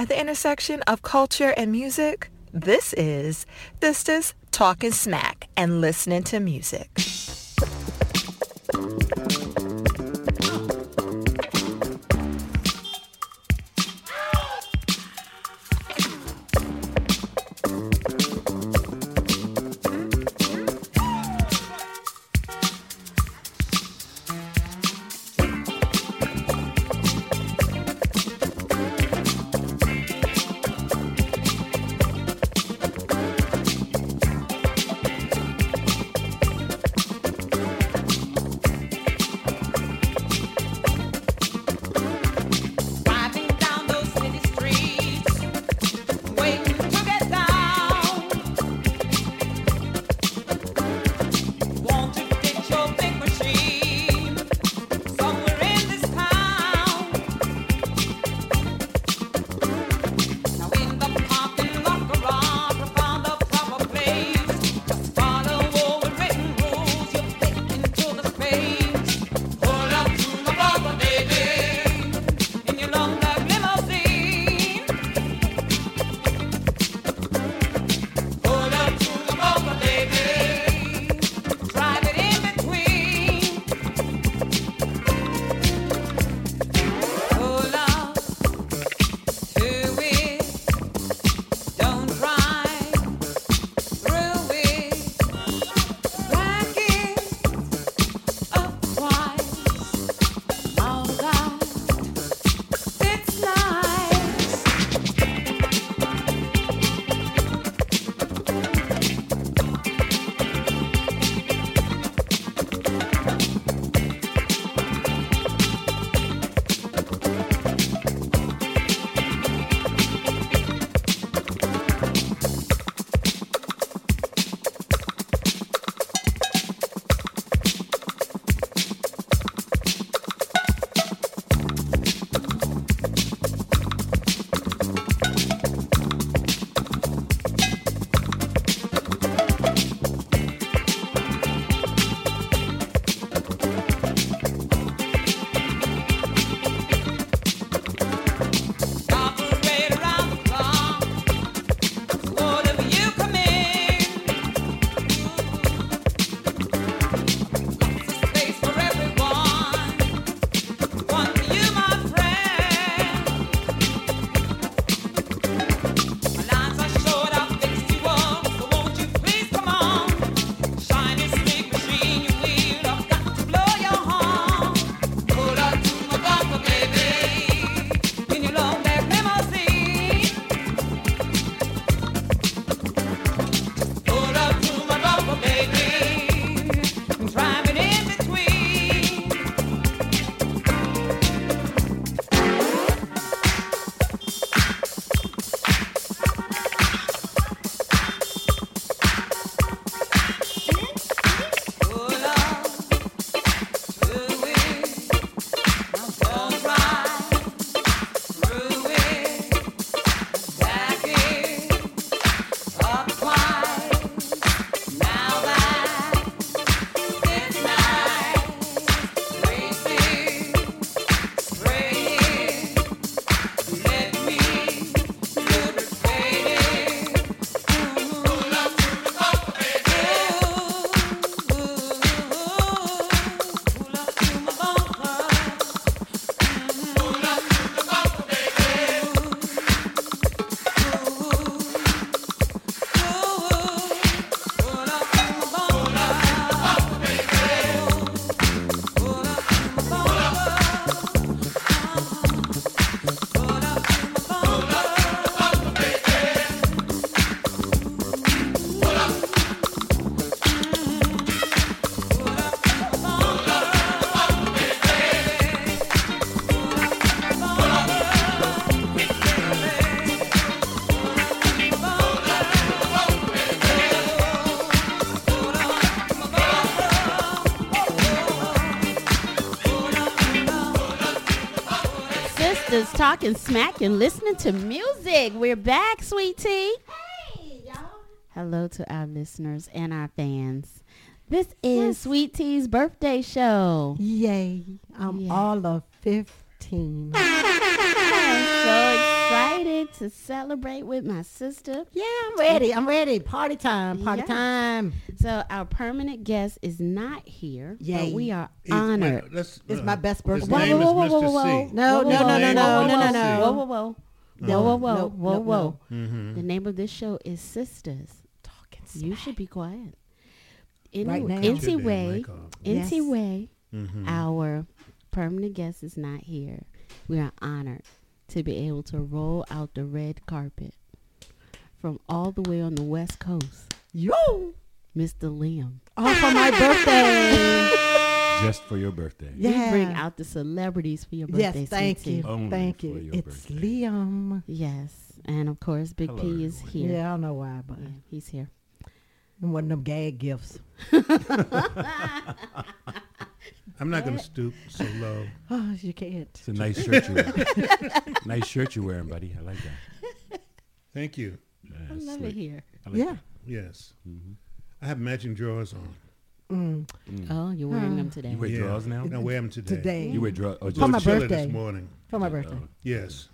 at the intersection of culture and music? This is Sistas Talking Smack and Listening to Music. Talking smack and listening to music. We're back, sweet tea. Hey, y'all. Hello to our listeners and our fans. This is yes. Sweet Tea's birthday show. Yay. I'm yeah. all of 15. I'm so excited to celebrate with my sister. Yeah, I'm ready. I'm ready. Party time. Party Yeah. time. So our permanent guest is not here, Yay. but we are He's- honored. wait, let's, It's uh, my best birthday. name Whoa, whoa, whoa, whoa, whoa. No, no, no, no, no, no, no, no. Whoa, whoa, whoa. Whoa, whoa, whoa, Nope, whoa, nope, whoa. nope. Mhm. The name of this show is Sistas. Talking You should be quiet. Any, Right now. Cut NT Way, mic. Yes. NT Way, Mhm. our permanent guest is not here. We are honored to be able to roll out the red carpet from all the way on the West Coast, Yo. Mr. Liam. Oh, for my birthday. Just for your birthday. Yeah. We bring out the celebrities for your birthday. yes, thank sweetie. you. Only Thank you. It's birthday. Liam. Yes, and of course, Big Hello, P is everyone. here. Yeah, I don't know why, but Yeah, he's here. one of them gag gifts. I'm not going to stoop so low. Oh, you can't. It's a nice shirt you wear. nice shirt you're wearing, buddy. I like that. Thank you. I love sweet. it here. I like Yeah. that. Yes. Mhm. I have matching drawers on. Mm, Mm. Oh, you're wearing Uh, them today. You wear drawers now? I wear them today. today. You wear drawers? Oh, For my birthday. this morning. For my birthday. oh, Yes.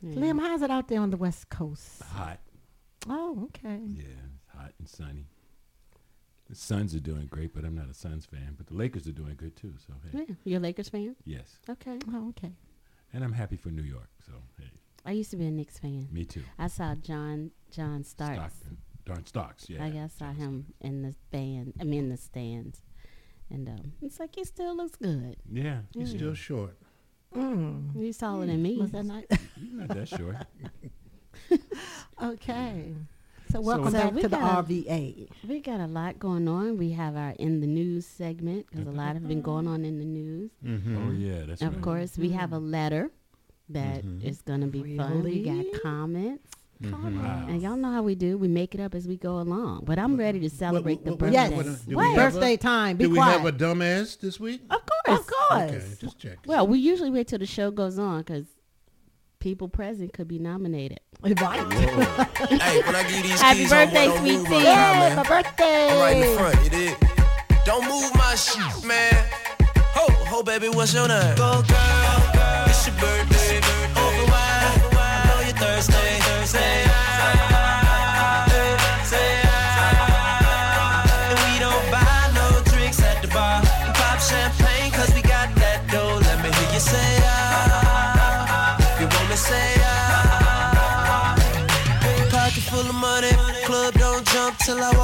Yeah. Liam, how's it out there on the West Coast? hot. Oh, okay. Yeah, it's hot and sunny. The Suns are doing great, but I'm not a Suns fan. But the Lakers are doing good too. So hey, Yeah, you're a Lakers fan? yes, Okay. Oh, okay. and I'm happy for New York. So hey, I used to be a Knicks fan. me too. I saw John John Starks. Stockton, darn stocks. Yeah, I guess I saw him in the band. I mean, in the stands, and um, it's like he still looks good. Yeah, He's Mm. still short. Mm. He's taller than me. Was that nice? You're not that short. okay. So welcome So back we to the got- RVA. We got a lot going on. We have our in the news segment because a lot have been going on in the news. Mm-hmm. oh yeah, that's Of right. course, we have a letter that is Mhm. going to be fun. We Really? got comments. Mm-hmm. Wow. And y'all know how we do. We make it up as we go along. But I'm ready to celebrate the what- birthday. Yes. what- what- do we have a- Birthday time. Be Do we have a dumbass this week? Of course. of course. Okay, just check. Well, we usually wait till the show goes on because people present could be nominated. Right. Hey, when I give these Happy keys, birthday, homeboy, don't sweet tea. Yeah, my birthday. I'm right in the front, you dig? Don't move my shit, man. Ho, ho, baby, what's your name? Go, girl, it's your birthday.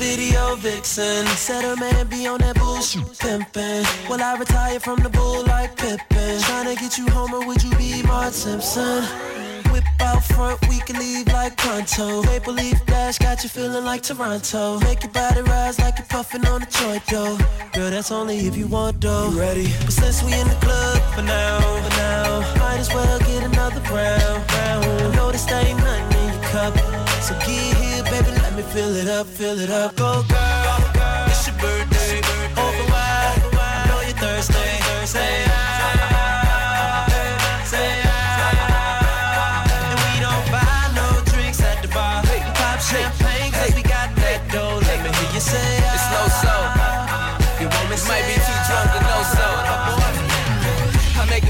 video vixen. Said her man be on that bullshit pimpin'. Well, I retire from the bull like Pippen. Tryna get you home or would you be Mark Simpson? Out front, we can leave like pronto. Maple leaf dash got you feeling like Toronto. Make your body rise like you're puffing on a joint dough. Girl, that's only if you want dough. You ready? But since we in the club for now, for now, might as well get another round, round. I know there ain't nothing in your cup. So get here, baby, let me fill it up, fill it up. Go, girl, it's your birthday. Open wide, I know you're thirsty. Say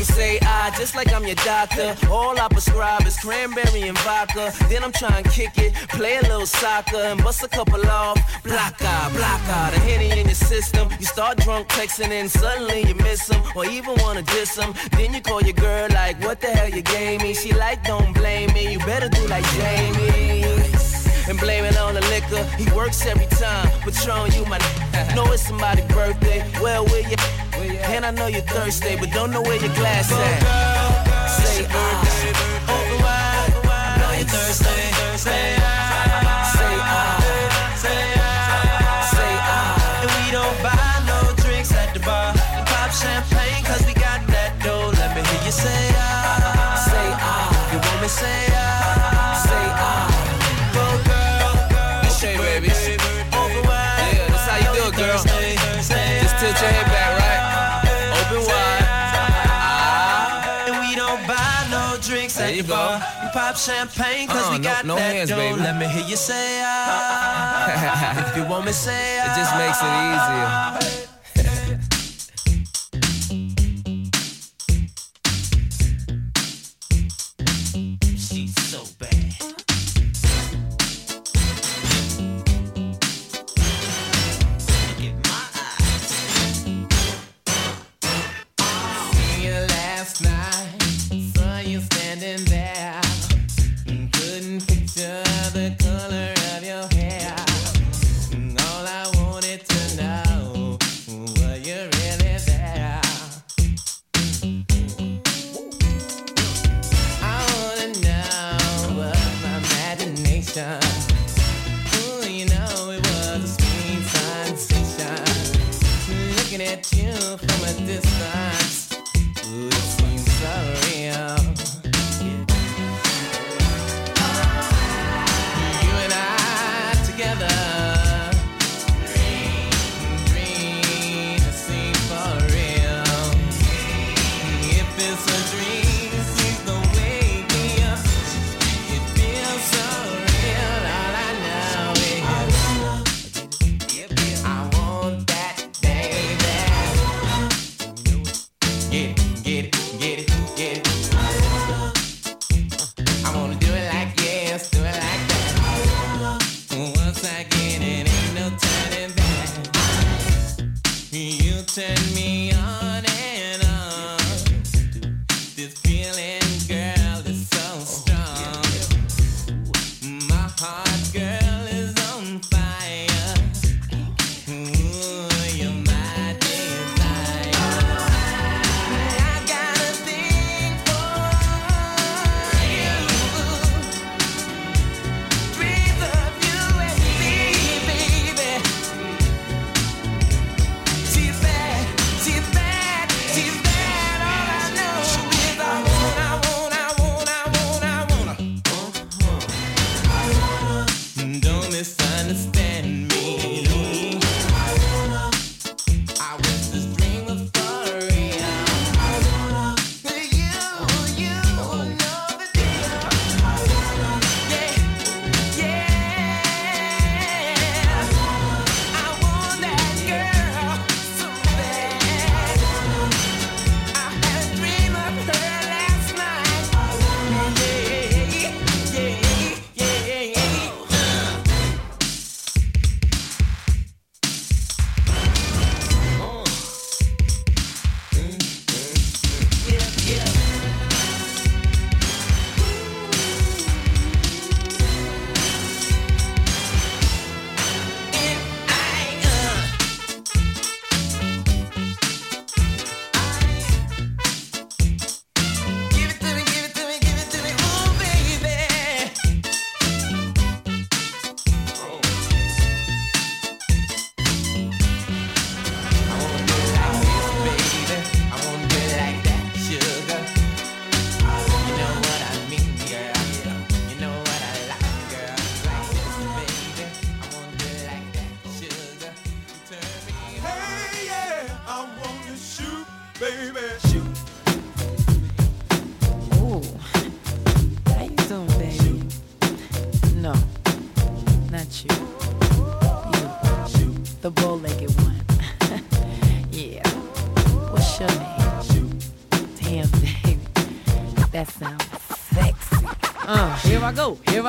Him say I, just like I'm your doctor. All I prescribe is cranberry and vodka. Then I'm trying to kick it, play a little soccer, and bust a couple off. Block out, block out, a henny in your system. You start drunk texting, and suddenly you miss him, or even wanna diss him. Then you call your girl like, what the hell you gave me? She like, don't blame me, you better do like Jamie and blame it on the liquor. He works every time. Patron, you my n- know it's somebody's birthday. Well, where you? And I know you're thirsty, but don't know where your glass at. Girl, Say ah. Open wide, thirsty. Say ah. Say ah. Say. Uh, say say. Say say uh, pop champagne, cause uh, we got no, that hands, dough. Baby. Let me hear you say ah. if you want me, say ah. It just makes it ah. easier.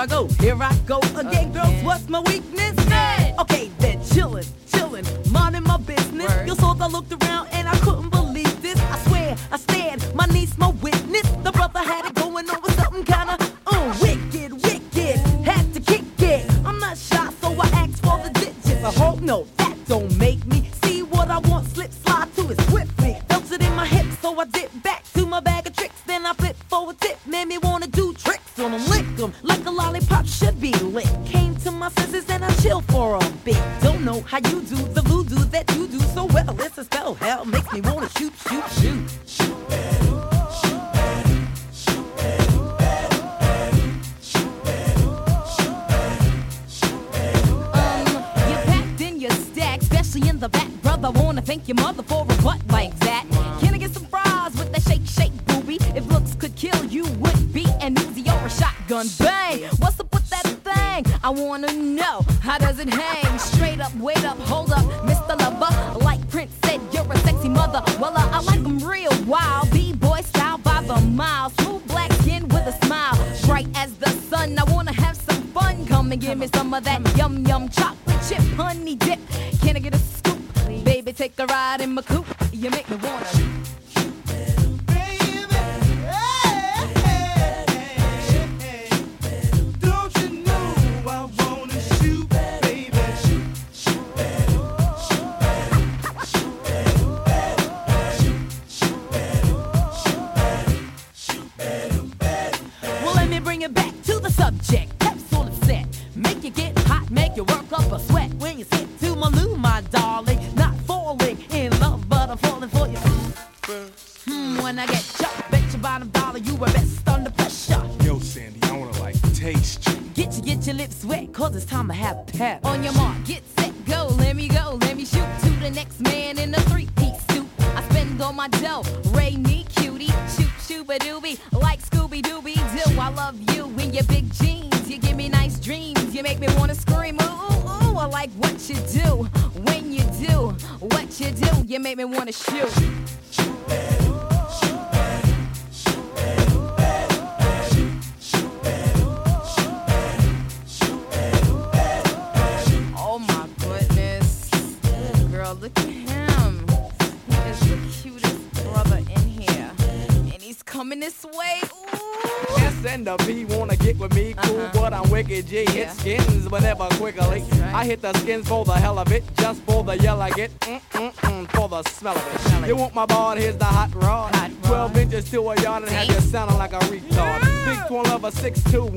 I go, here I go again, girls. What's my week? The skins for the hell of it, just for the yell I get, mm mm mm, for the smell of it. You want my ball? Here's the hot rod. 12 inches to a yard and have you sounding like a retard. Big 12 of a 6'2,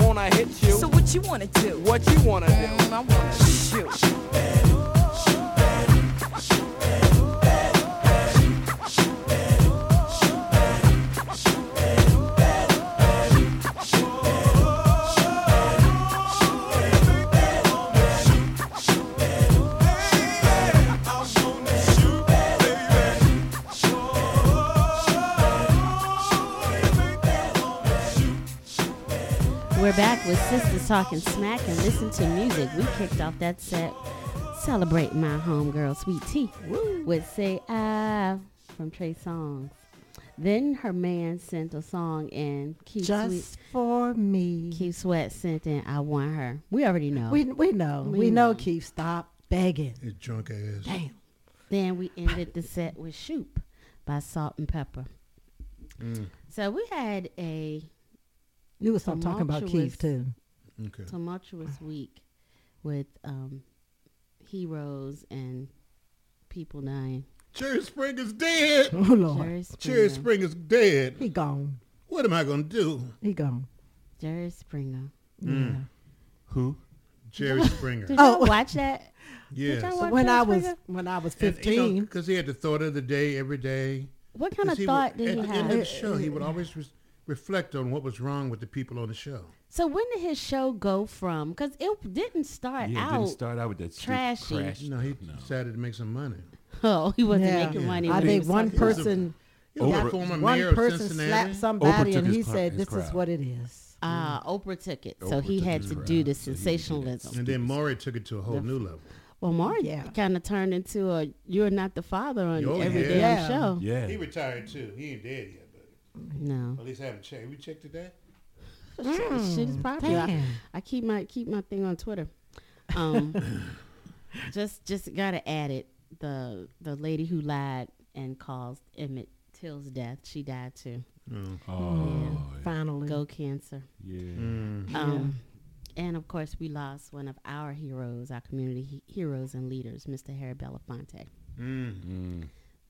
kicked off that set celebrating my homegirl Sweet Tea with Say I from Trey Songz. Then her man sent a song and Keith Just Sweet, for me. Keith Sweat sent in I Want Her. We already know. We we know. We We, know. know. Keith, stop begging. His drunk ass. Damn. Then we ended the set with Shoop by Salt-N-Pepa. Mm. So we had a You was talking about Keith too. Okay. tumultuous week with um, heroes and people dying. Jerry is dead. Oh Lord. Jerry Jerry Springer. is dead. He gone. What am I gonna do? He gone. Jerry Springer. Mm. Who? Jerry Springer. Did Oh. watch that? Yes. y'all So when Jerry I was Springer? when I was And, you know, fifteen, because he had the thought of the day every day. What kind of he thought would, did at he the end of the show, he would always re- reflect on what was wrong with the people on the show. So when did his show go from? Because it didn't start Yeah, it out. didn't start out with that stupid trashy. crash. No, he No. decided to make some money. Oh, he wasn't Yeah. making Yeah. money. I think one talking person He was former one mayor of person slapped somebody took and he cra- said, his "This is what it is." Ah, Oprah took it, so he had to crowd, do the so he did that sensationalism. And then Maury took it to a whole new level. Well, Maury Yeah. kind of turned into a "You're not the father" on Oh, every yeah. damn Yeah. show. Yeah. He retired too. He ain't dead yet, but No, at least I haven't checked. Have we checked today? shit is popular. I, I keep my keep my thing on Twitter. Um, just just gotta add it. The the lady who lied and caused Emmett Till's death, she died too. No. Oh, Finally, Go cancer. yeah. Mm. Um, and of course, we lost one of our heroes, our community he- heroes and leaders, Mr. Harry Belafonte. Mm.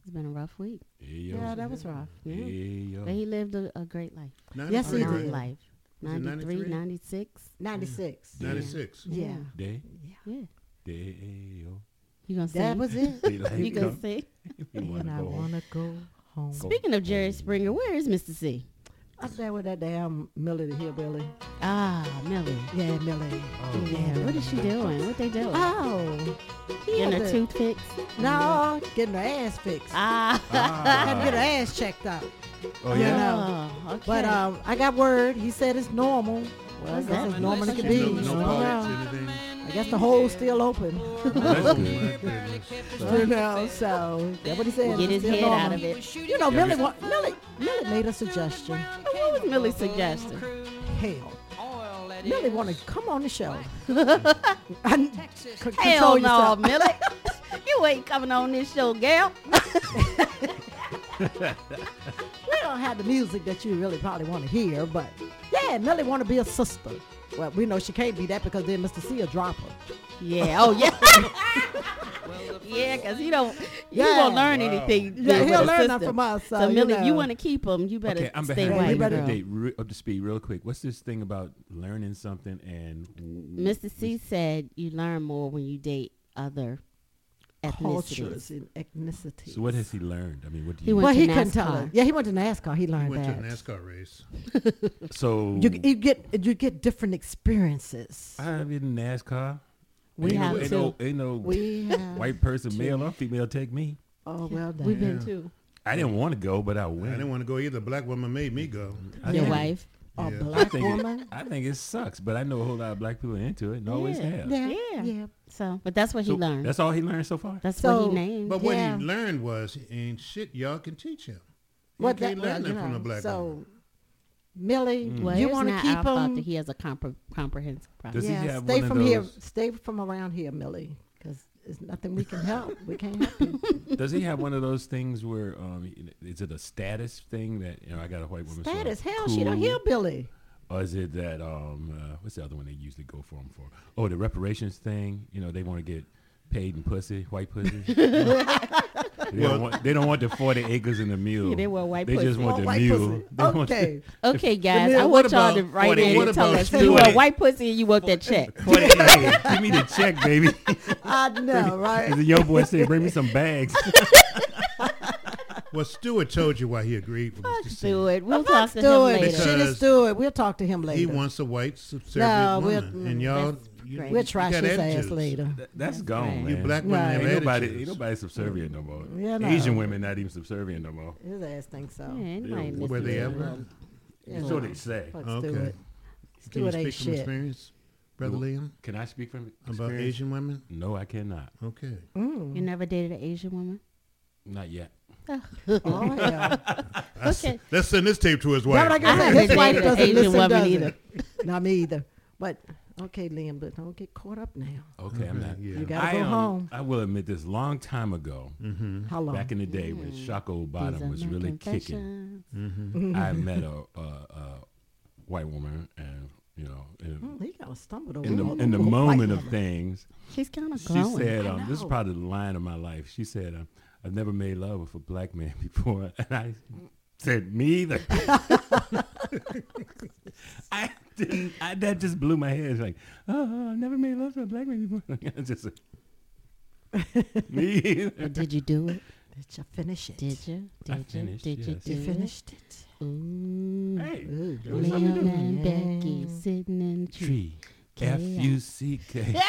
It's been a rough week. Hey. Yeah, that was rough. Yeah. Hey. But he lived a, a great life. Yes, he did. life. Was 93, 93? 96. 96. Yeah. 96. Yeah. Day. Yeah. Day, yo. You gonna That was it. You gonna come. sing? And I want to go home. Speaking of Jerry Springer, where is Mr. C? I there with that damn Millie the Hillbilly. Ah, Millie. Yeah, Millie. Oh. Yeah. What is she doing? What they doing? Oh. Getting had her to- tooth fixed? No, getting her ass fixed. Ah. Had to get her ass checked out. Oh, You yeah? know. Oh, okay. But um, I got word. He said it's normal. Well, I What's guess that? it's normal it can be. No, I no don't polyps, know. anything. I guess the hole's still open. That's good. you know, so that's what he said. Get his It's still head out of it. You know, Millie, wa- Millie, Millie made a suggestion. What was Millie's suggestion? Hell. Millie want to come on the show. and c- control Hell no, yourself. Millie. you ain't coming on this show, gal. we don't have the music that you really probably want to hear, but yeah, Millie want to be a sister. Well, we know she can't be that because then Mr. C will drop her. Yeah. Oh, yeah. yeah, because you don't, you Yeah. won't learn Wow. anything. Yeah, he'll learn sister. that from us. So, uh, So, Millie, you know. want to keep him, you better Okay, I'm stay behind. away, we better- up to girl. date, re- up to speed, real quick. What's this thing about learning something and Mr. C said you learn more when you date other Cultures and ethnicities. So what has he learned? I mean, what do He you? went well, he couldn't tell NASCAR. Yeah, he went to NASCAR. He He learned went to a. NASCAR race. so You, you get you get different experiences. I've been in NASCAR. We ain't have no, ain't too. no, ain't no We white person, too. male or female, take me. Oh well done. We've been Yeah. too. I didn't want to go, but I went. I didn't want to go either. Black woman made me go. I Your think- wife. A Yeah. I black think, it, woman. I think it sucks, but I know a whole lot of black people are into it and always Yeah. have. Yeah, Yeah. yeah. So, but that's what So he learned. That's all he learned so far. That's what So- he named. But what Yeah. he learned was, and shit y'all can teach him. You What can't that, learn well, that from know, a black so, woman. Millie, mm. well, you want to keep our fault him? that he has a compre- comprehensive problem. Does he yeah, have stay one of from here. those- Stay from around here, Millie, because there's nothing we can help. we can't help you. Does he have one of those things where um, is it a status thing that you know I got a white woman? so Status, hell, she don't cool? hillbilly. Or is it that um, uh, what's the other one they usually go for him for? Oh, the reparations thing. You know, they want to get paid in pussy, white pussy. they, don't want, they don't want the forty acres and the mule. Yeah, they want white They just pussy. want the mule. pussy. The- Okay. Okay, guys, I want y'all to about- write in and tell about us you Stewie? want white pussy and you want that check. 40 hey, give me the check, baby. I know, right? the young boy said, bring me some bags. Well, Stewart told you why he agreed with Fuck Mr. Stewart. We'll Fuck talk to him Stewart. later. Because- Shit is Stewart. We'll talk to him later. He wants a white subservient No, we'll- and mm, y'all, that's you, great. you We'll trash got his ass later. That- that's That's gone, right. man. You black women Right. Ain't nobody, attitudes. ain't nobody subservient no more. Yeah, no. Asian women not even subservient no more. His ass thinks so. Yeah, anybody Yeah, miss Were the they little- ever? Yeah. So they say. Fuck Okay. Stewart. Can you Stewart ain't speak from experience, Brother Liam, Can I speak from experience? about experience? Asian women? No, I cannot. Okay. Mm. You never dated an Asian woman? Not yet. Oh, yeah. Okay. let's send this tape to his That wife. what I I can His wife doesn't Asian listen, woman does either. Not me either. But okay, Liam, but don't get caught up now. Okay, I'm not. Yeah. You gotta I, go um, home. I will admit this. Long time ago, Mm-hmm. How long? back in the day when Mm. Shako These Bottom was my really kicking, confessions. I met a, a, a white woman, and you know, in, Mm, he kind of stumbled over in the in the moment of things, She's kind of she glowing. said, um, "This is probably the line of my life." She said, um, "I've never made love with a black man before," and I said, "Me either." I didn't. I, that just blew my head. It's like, uh-huh, oh, I've never made love to a black man before. Just like, me either. But did you do it? Did you finish it? Did you? Did I you? finished, Did you yes. do You finished it? it? Ooh. Hey, Ooh, there was something to Liam do. and Becky Yeah. sitting in the tree. Tree. Chaos. F U C K.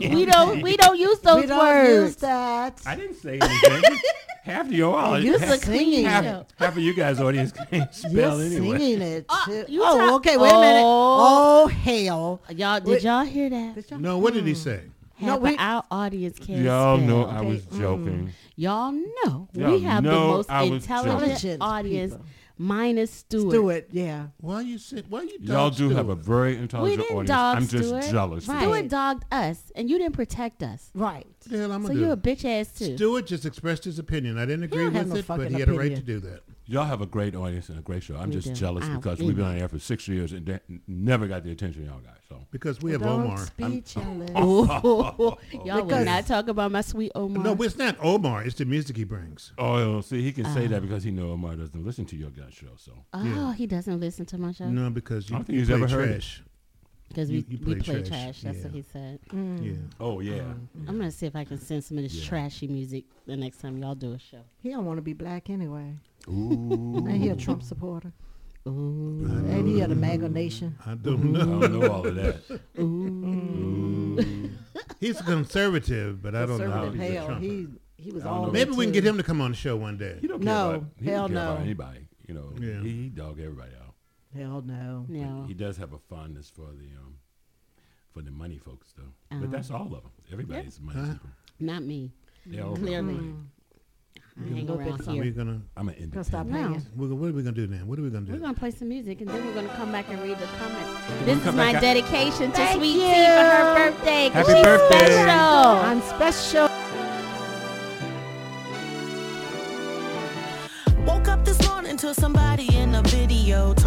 we don't we don't use those we don't words. use that. I didn't say anything. half of your Oh, audience, you're half, singing half, it. half of you guys' audience can't spell You're anyway. singing it. Oh, too. you oh, talk- okay. Wait a minute. Oh. Oh, hell. Y'all did Wait. y'all hear that? Y'all- No, what did he Mm. say? No, Half we- of our audience can't Y'all spell. know I Okay, was mm. joking. Y'all know Y'all we have the most intelligent Intelligent audience, people. Minus Stewart. Stewart, yeah. Why you sit? Why you? Y'all dog do have a Stewart? very We intelligent didn't audience. dog I'm just Stewart. jealous. Right. Stewart dogged us, and you didn't protect us. Right. What the hell I'm So gonna you a bitch ass too. Stewart just expressed his opinion. I didn't agree with no it, but he had a right to do that. Y'all have a great audience and a great show. I'm We just do. jealous I- because we we've been on air for six years and de- never got the attention y'all got. So Because we have Don't Omar. be jealous. Y'all will not talk about my sweet Omar. No, it's not Omar. It's the music he brings. Oh, see, he can say Uh. that because he know Omar doesn't listen to your guys' show. So oh, yeah. he doesn't listen to my show No, because you, I don't think you he's play ever heard it. trash. because we you we play play trash. trash. That's what he said. Yeah. oh yeah, I'm gonna see if I can send some of this Yeah. trashy music the next time y'all do a show. He don't want to be black anyway. Ooh, And he a Trump supporter. Ooh, And he of the MAGA nation. I don't know. I don't know all of that. He's a conservative, but I don't know. Conservative he's a hell. Trumper. He he was all know. Maybe we can get him to come on the show one day. He don't care No, about, he hell don't care about no. anybody. You know, Yeah. he, he dog everybody out. Hell no. But no, He does have a fondness for the um for the money folks though. Uh-huh. But that's all of them. Everybody's money Uh-huh. people. not me. They all Clearly, money. Mm-hmm. I hang Go around pick We're here. gonna, I'm Gonna stop independent. No. hanging. we're, gonna- what are we gonna do now? What are we gonna do? We're gonna play some music and then we're gonna come back and read the comments. we This is my back out- dedication to Thank Sweet you. Tea for her birthday. 'cause Happy she's birthday. Special. I'm special. Woke up this morning to somebody in a video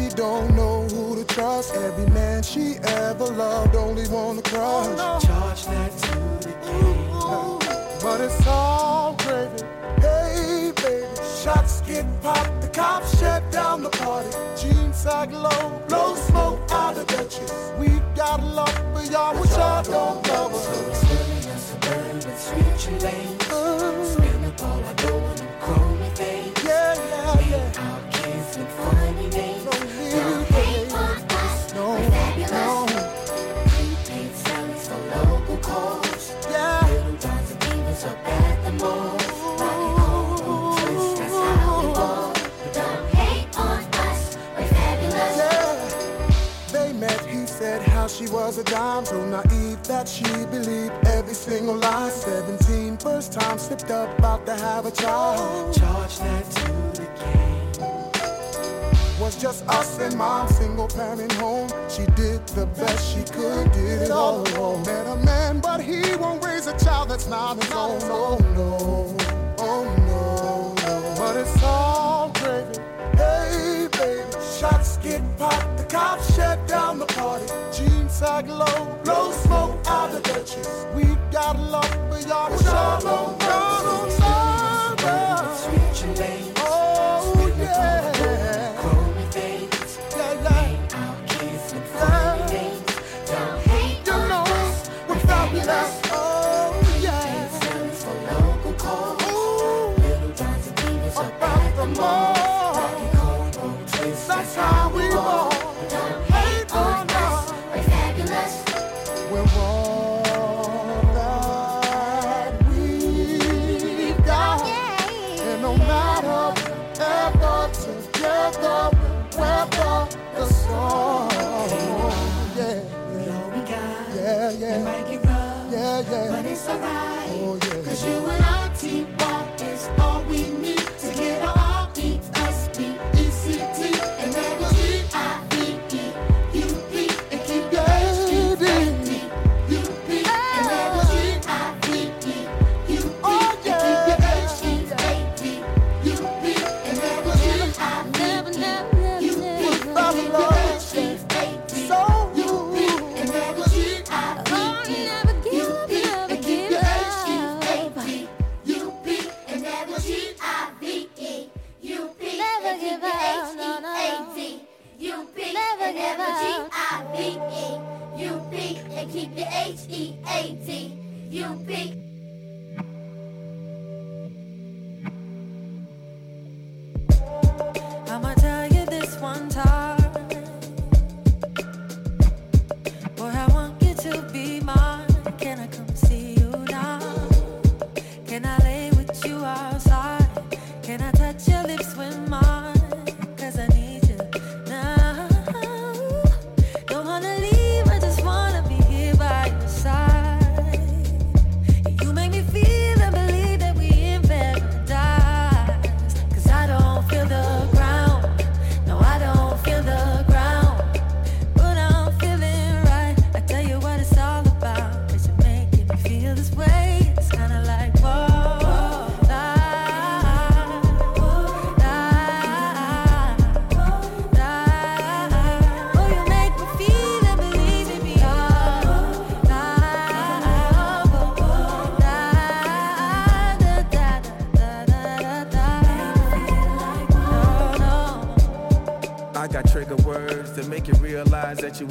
She don't just us and mom, single parent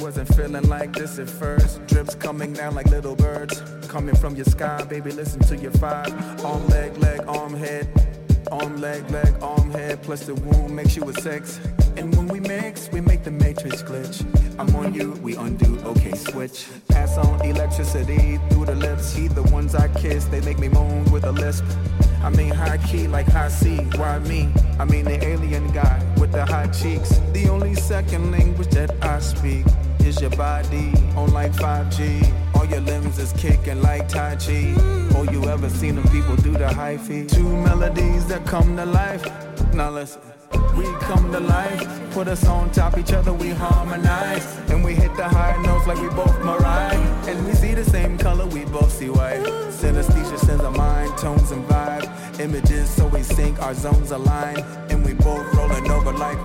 wasn't feeling like this at first. Drips coming down like little birds. Coming from your sky, baby, listen to your five. Arm, leg, leg, arm, head. Arm, leg, leg, arm, head. Plus the womb makes you a sex. And when we mix, we make the matrix glitch. I'm on you, we undo, okay, switch. Pass on electricity through the lips. He the ones I kiss, they make me moan with a lisp. I mean high key like high C, why me? I mean the alien guy with the high cheeks. The only second language that I speak is your body on like 5G. All your limbs is kicking like Tai Chi. Oh, you ever seen them people do the hyphy? Two melodies that come to life. Now listen. We come to life, put us on top each other, we harmonize. And we hit the high notes like we both Mariah. And we see the same color, we both see white. Synesthesia sends our mind, tones and vibe. Images, so we sync, our zones align. And we both rolling over like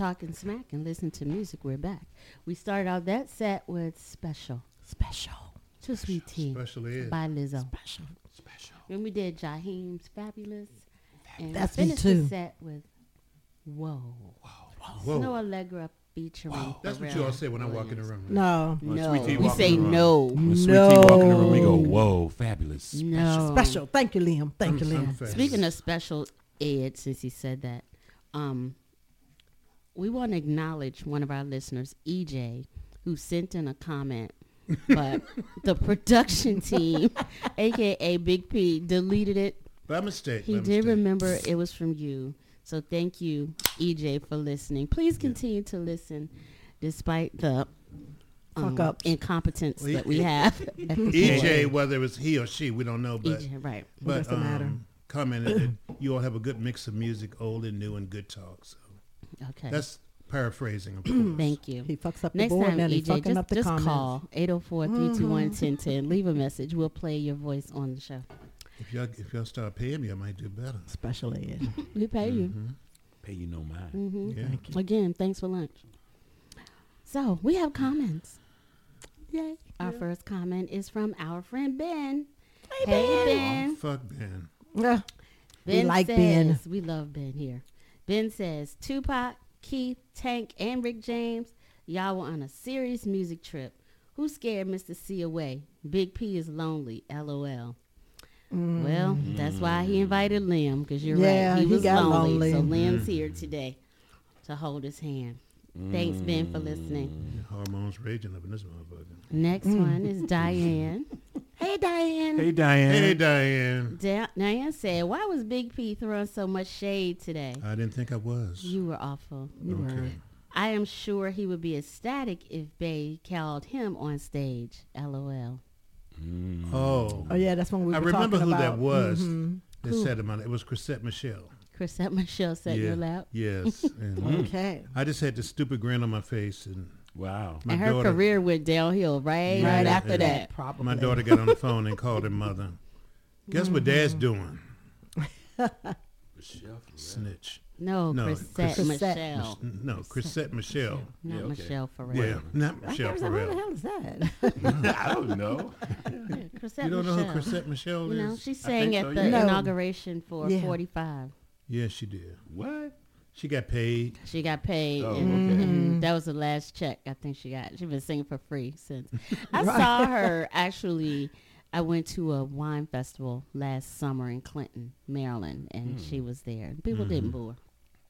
talking smack and listen to music. We're back. We started out that set with Special. Special. Too Sweet Tea Special Ed. by Lizzo. Special. Special. Then we did Jaheim's Fabulous. And That's me finished too. the set with Whoa. Whoa. Whoa. Snoh Aalegra featuring That's what you all say when I walk in the Williams. room. No. When No. Sweet Tea We say in the room. no. When Sweet Tea walk in the room, we go, whoa, fabulous. No. Special. Thank you, Liam. Thank you, I'm- I'm Liam. Speaking of special ed, since he said that, um, we want to acknowledge one of our listeners, EJ, who sent in a comment, but the production team, aka Big P, deleted it. By mistake. He by did mistake. remember it was from you. So thank you, EJ, for listening. Please continue to listen despite the um, Fuck ups. incompetence Well, that we have. EJ, whether it was he or she, we don't know, but EJ, right. but Doesn't matter. um, commented that you all have a good mix of music, old and new, and good talk. So Okay. that's paraphrasing, of course. Thank you. He fucks up the Next board time, and he EJ, fucking just, up the just comments. call 804-321-1010. Leave a message. We'll play your voice on the show. If y'all if y'all start paying me, I might do better. Special ed. We pay you. Pay you no mind. hmm Yeah. Thank you. Again, thanks for lunch. So we have comments. Yay. Our first comment is from our friend Ben. Hey, Hey, Ben. Ben. Oh, fuck Ben. Yeah. We Ben like says, Ben. We love Ben here. Ben says, Tupac, Keith, Tank, and Rick James, y'all were on a serious music trip. Who scared Mr. C away? Big P is lonely. LOL. Well, that's why he mm. invited Liam, because you're Yeah, right. He he was got lonely. So mm-hmm. lonely. Liam's here today to hold his hand. Thanks, Ben, for listening. Mm. Hormones raging up in this motherfucker. Next mm. one is Diane. Hey, Diane. Hey, Diane. Hey, Diane. Da- Diane said, Why was Big P throwing so much shade today? I didn't think I was. You were awful. You were. I am sure he would be ecstatic if Bay called him on stage. LOL. Oh. Oh, yeah, that's when we I remember talking who that about- was. Mhm. That Who? said him on it. It was Chrisette Michele. Chrisette Michele sat in yeah. your lap. Yes. And Okay. I just had the stupid grin on my face, and Wow. my and her daughter, career went downhill right, Yeah, right after yeah. that. Probably. my daughter got on the phone and called her mother. Guess what Dad's Mm-hmm. doing? Michelle, Snitch. No, No, Chrisette Chrisette. Michelle. No, Chrisette Michele. Not Yeah, okay. Michelle Ferrer. Yeah, not I Michelle was like, what the hell is that? I don't know. Chrisette You don't know who Chrisette Michele You know, is? she sang at so, the yeah. Inauguration for Yeah. 45. Yeah, she did. What? She got paid. She got paid, Oh, and, okay. and that was the last check I think she got. She's been singing for free since. I saw her actually. I went to a wine festival last summer in Clinton, Maryland, and Hmm. she was there. People didn't boo her. Oh,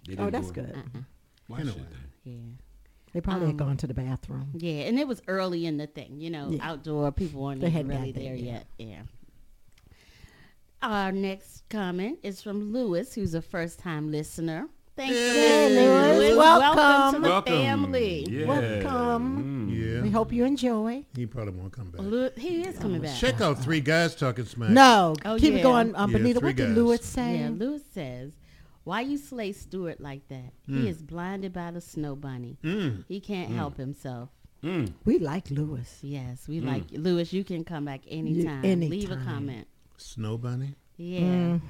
didn't that's do good. Uh-uh. Why You know should they? Yeah, They probably Um, had gone to the bathroom. yeah, and it was early in the thing. You know, Yeah. outdoor people weren't They even really there there yet. yet. Yeah. Our next comment is from Lewis, who's a first-time listener. Thanks, for Hey, listening, Lewis. Welcome, Welcome. to the Welcome. family. Yeah. Welcome. Mm. Yeah. We hope you enjoy. He probably won't come back. Lew- he is coming back. Check out three guys talking smack. No, Oh, keep yeah. it going. Um, Yeah, Benita, three what did guys. Lewis say? Yeah, Lewis says, "Why you slay Stewart like that? Mm. He is blinded by the snow bunny. Mm. He can't help himself." Mm. We like Lewis. Yes, we Mm. like Lewis. You can come back anytime. Leave a comment. Snow bunny. Yeah.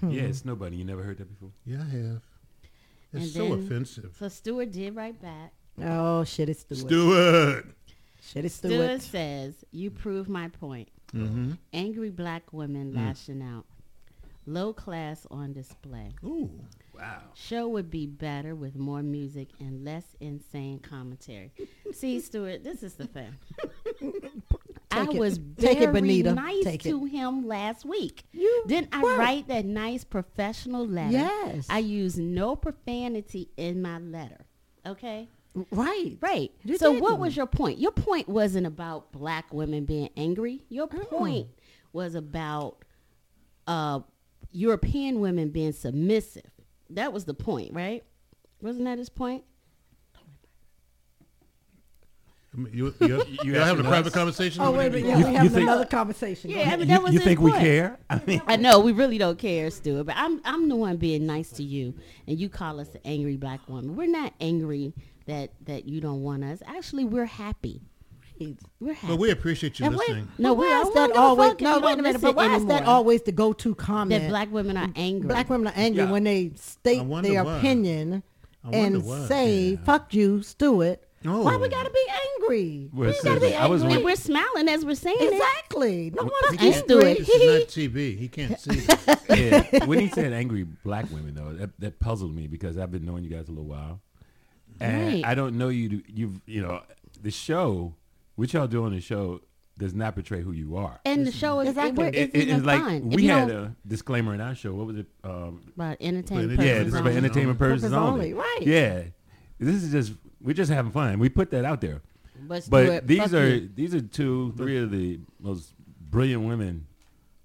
Mhm. Yeah, it's nobody. You never heard that before? Yeah, I have. It's And so then- offensive. So Stewart did write back. Oh, shit, it's Stewart. Stewart. Shit, it's Stewart Stewart. says, "You prove my point. Mm-hmm. Angry black women Mm. lashing out, low class on display. Ooh. Wow. Show would be better with more music and less insane commentary. See, Stuart, this is the thing. I it. was Take it, very Benita. nice Take it. to him last week. You Didn't I were. write that nice professional letter? Yes. I used no profanity in my letter. Okay? Right. Right. You so what didn't. was your point? Your point wasn't about black women being angry. Your point was about uh, European women being submissive. That was the point, right? Wasn't that his point? I mean, You, you, you, You y'all having a private conversation? Oh, wait a minute. Yeah, You- we you having think- another conversation. Yeah, I mean, you that was you think we point. care? I mean, I know we really don't care, Stuart, but I'm I'm the one being nice to you, and you call us an angry black woman. We're not angry that that you don't want us. Actually, we're happy. We're happy. But we appreciate you And wait, listening. No, but we why is that give a always? No, wait a minute. But why is that always the go-to comment? that black women are angry. Black women are angry Yeah. when they state their why. opinion and why. say "fuck you, Stewart." Why we Oh. gotta be angry? Well, we it gotta says- be I was angry. And we're smiling as we're saying exactly. No He one's can't- angry. This is not TV. He can't see. it. yeah. When he said angry black women, though, that, that puzzled me because I've been knowing you guys a little while, and Right. I don't know you. To, you've you know the show, what y'all do on the show does not portray who you are. And the show is Exactly. it, It- it's like fun. We you had a disclaimer in our show. What was it? Um, about entertainment. Yeah, purposes this is for only. entertainment purposes Purpose only. only, right. Yeah, this is just we're just having fun. We put that out there. But, But Stuart, these fuck are you. these are two, three of the most brilliant women,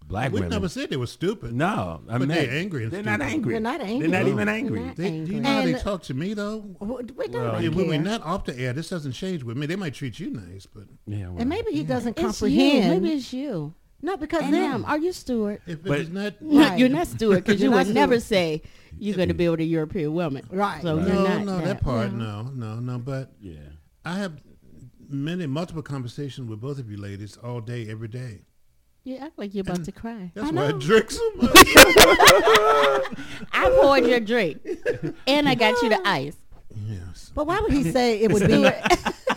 black women. we women. never said they were stupid. no, I But mean they're angry and They're not angry. They're not angry. They're not No. even angry. Not They, do angry. you know how they And- talk to me though? W- We don't Well, really Yeah, when we're care. not off the air, this doesn't change with me. They might treat you nice, but Yeah, well, And maybe he doesn't It's you. comprehend. Maybe it's you. No, because And then him. Are you Stuart? if But- it's not, No, Right. you're not Stuart because you would never say you're going to be with a European woman. Right. So Right. you're no, not no, that. that part, no, no, no. But yeah. I have many multiple conversations with both of you ladies all day, every day. You act like you're about And to cry. That's I why I know. drink so much. I poured your drink, and I got you the ice. yes. But why would he say it would be?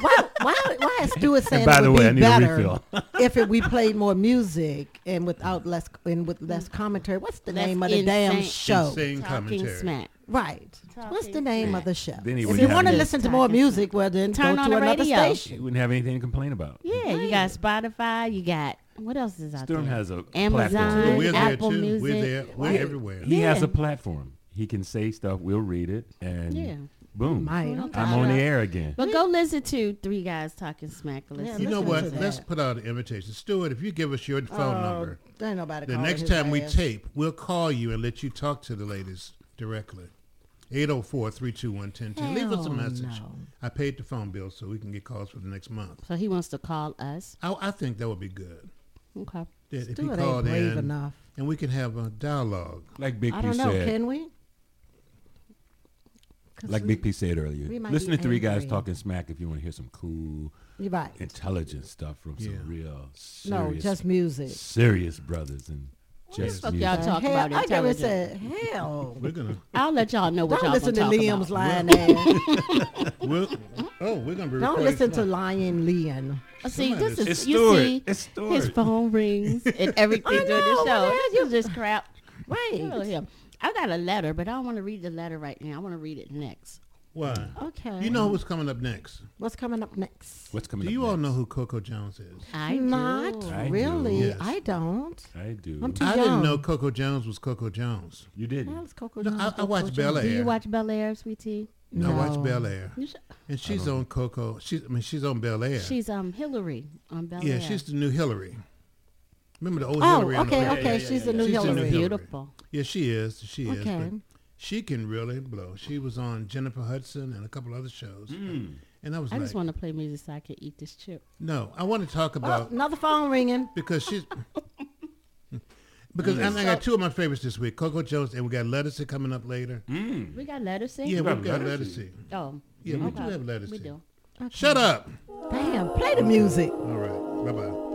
Why, why, why is Stewart saying by it the would way, I need a better refill. if it, we played more music and without less and with less commentary? What's the Less name of the damn insane- show? Insane Talking commentary. smack. Right. What's the name of the show? Then he if wouldn't you have want to any- listen to more Talking music, well then Turn go on to the another radio. You station. wouldn't have anything to complain about. Yeah, you got Spotify. You got what else is out Sturm there? has a Amazon, platform. We're there Apple too. Music. We're there. We're Yeah. everywhere. He has Yeah. a platform. He can say stuff. We'll read it, and Yeah. Boom, Might. Well, Okay. I'm on the air again. But go listen to three guys talking smack. Listen. Yeah, You know what? Let's put out an invitation. Stuart, if you give us your phone Oh, number, There ain't nobody the next his time we tape, we'll call you and let you talk to the ladies directly. 804-321-1010. Leave us a message. no. I paid the phone bill so we can get calls for the next month. So he wants to call us. I, I think that would be good. Okay. That if you Stuart ain't brave in enough. and we can have a dialogue. Like Big I P don't know. said. Can we? 'Cause like we- Big P said earlier. Listen be to three guys talking smack if you want to hear some cool, You're right. intelligent stuff from Yeah. some real No, just music. serious brothers and just fuck y'all talk Hell, about I never intelligence. said hell. We're gonna I'll let y'all know what Don't y'all listen to gonna talk Liam's about. lying ass. oh, we're gonna be Don't listen to tonight. lying Liam. Uh, See, Somebody this is- is It's you Stuart. see It's his phone rings and everything I during the show. This is just crap. Right. Yeah. I got a letter, but I don't want to read the letter right now. I want to read it next. Why? Okay. You know who's coming up next? What's coming up next? What's coming up? Do up you all know who Coco Jones is? I Not do. I do. really. Yes. I don't. I do. I'm too I young. didn't know Coco Jones was Coco Jones. you didn't. Well, it's Coco No, Jones, I, I Coco watched Bel Jones. Do you Air. watch Bel Air, sweetie? No, I watch No. Bel Air, You sh- and she's on Coco. She's, I mean, she's on Bel Air. She's um Hillary on Bel yeah, Air. she's the new Hillary. Remember the old Oh, Hillary? on the okay, plate? okay. She's the new She's the new Hillary. Hillary. Beautiful. Yeah, she is. She is. Okay. She can really blow. She was on Jennifer Hudson and a couple other shows. Mm. And I was I like, just want to play music so I can eat this chip. no, I want to talk Oh, about another phone ringing. because she's because mm. and I got two of my favorites this week: Coco Jones, and we got Ledisi coming up later. Mm. We got letters. See? Yeah, we've got Ledisi. Ledisi. Oh. Yeah, we do have Ledisi. We do. Shut up. Damn, play the music. All right, bye bye.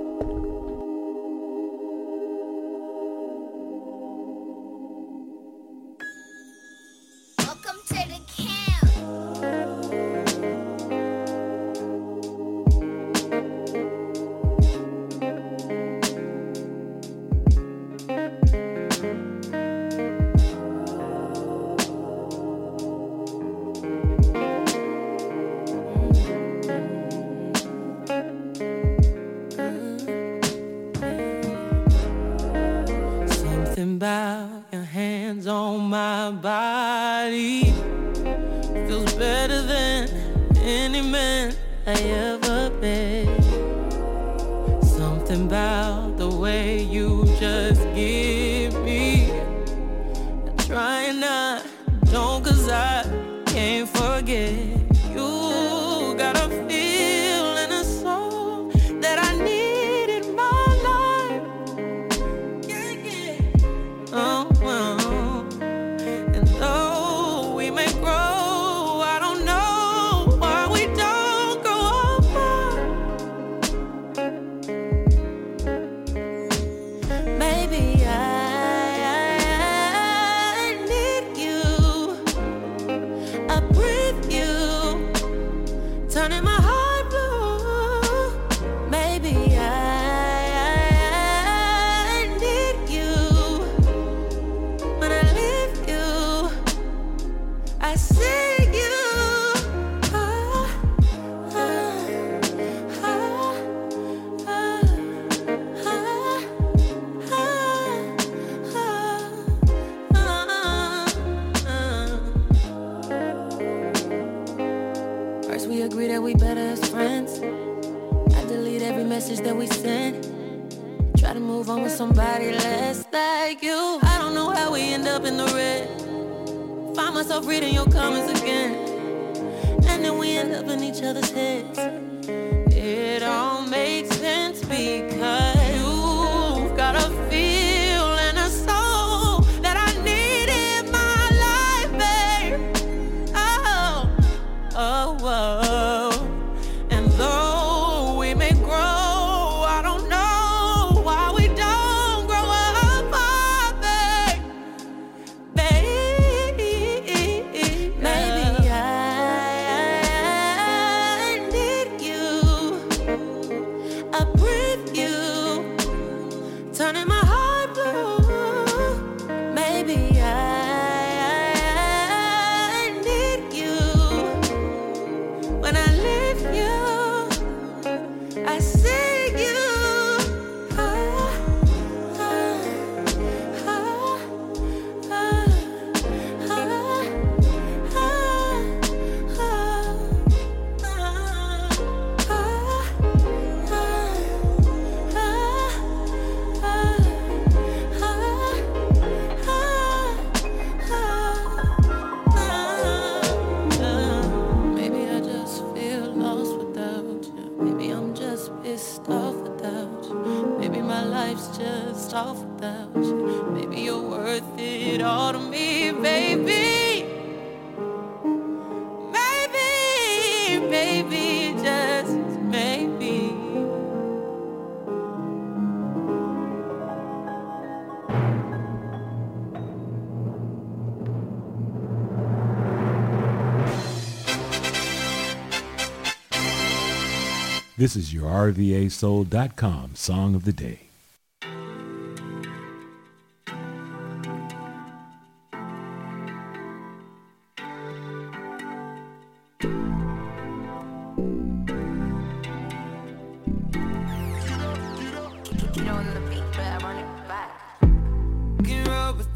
This is your RVASoul.com song of the day.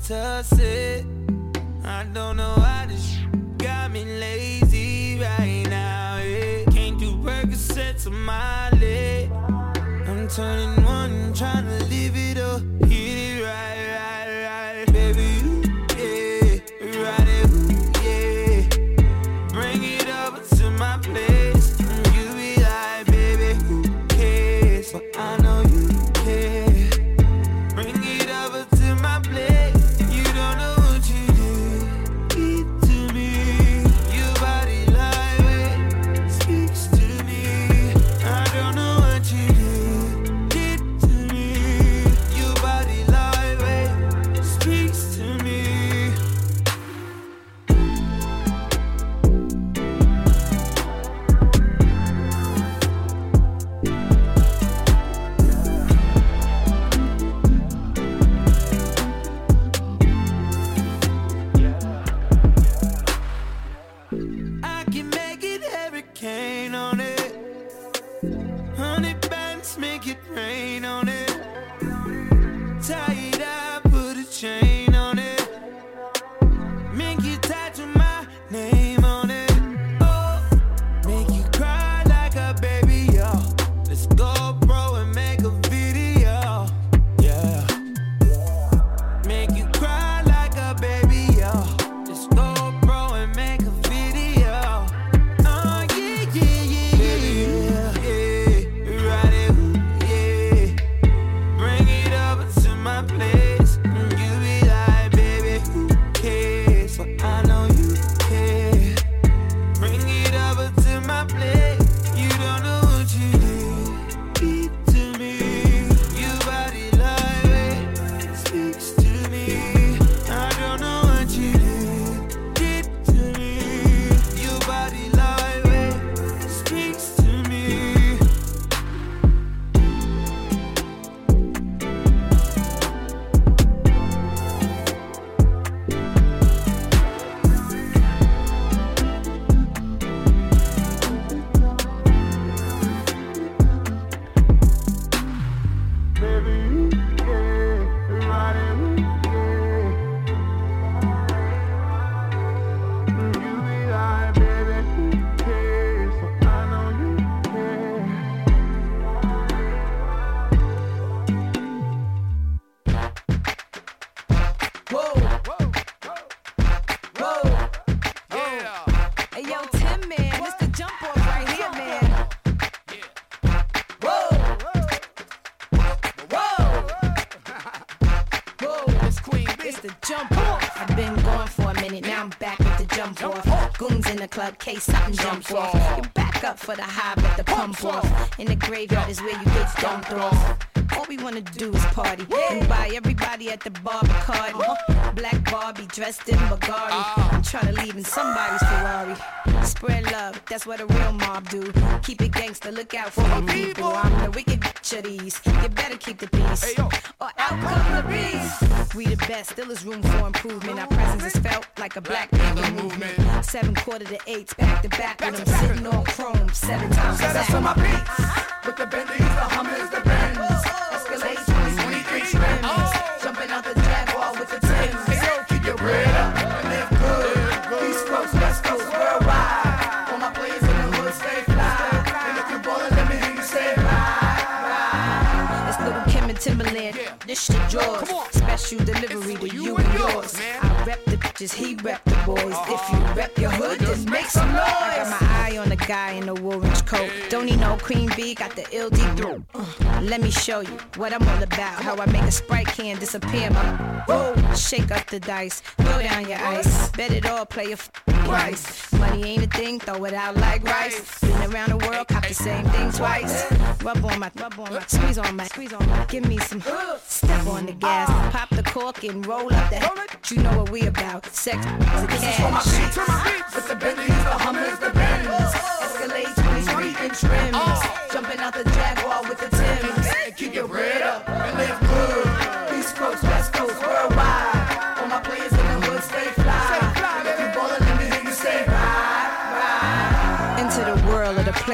Tuss it. Eh? I don't know why this got me lazy. my leg. I'm turning one, trying to live it up. Goons in the club, case something jump off. You back up for the high, but the pump off. In the graveyard is where you get dumped off. All we wanna do is party and buy everybody at the bar Bacardi. Uh-huh. Black Barbie dressed in Bulgari. I'm trying to leave in somebody's Ferrari. Spread love, that's what a real mob do. Keep it gangster, look out for the people. I'm the wicked bitch of these. You better keep the peace. Or out come the beast. We the best, still is room for improvement. Our presence is felt like a black movement. Seven quarter to eights, back to back with them sitting on chrome seven times. Set us on my beats. With the Bentleys, the Hummers, the Benz. Escalade 2023 trims. Jumping out the Jaguar with the Timbs. Keep your bread up and live good. East Coast, West Coast, worldwide. All my players in the hood stay fly. And if you ballin', let me hear you say It's Lil Kim and Timbaland. This shit yours. Special delivery to you and yours. I bitches, he rep the boys. If you rep your hood, then make some noise. I got my eye on the guy in the orange coat. Don't need no cream bee, got the ill deep throat. Uh, let me show you what I'm all about. How I make a sprite can disappear. My whoa, shake up the dice, throw down your ice. Bet it all, play a f- price. Money ain't a thing, throw it out like rice. Been around the world, cop the same thing twice. Rub on my, rub on my, squeeze on my, squeeze on my. Give me some, step on the gas, pop the cork and roll up the. You know what we about? Sex, the This is for my my beats. With the Bentleys, the Hummers, the Benz. Escalade 23 inch rims. Jumping out the Jaguar with the Timbs. Keep your bread up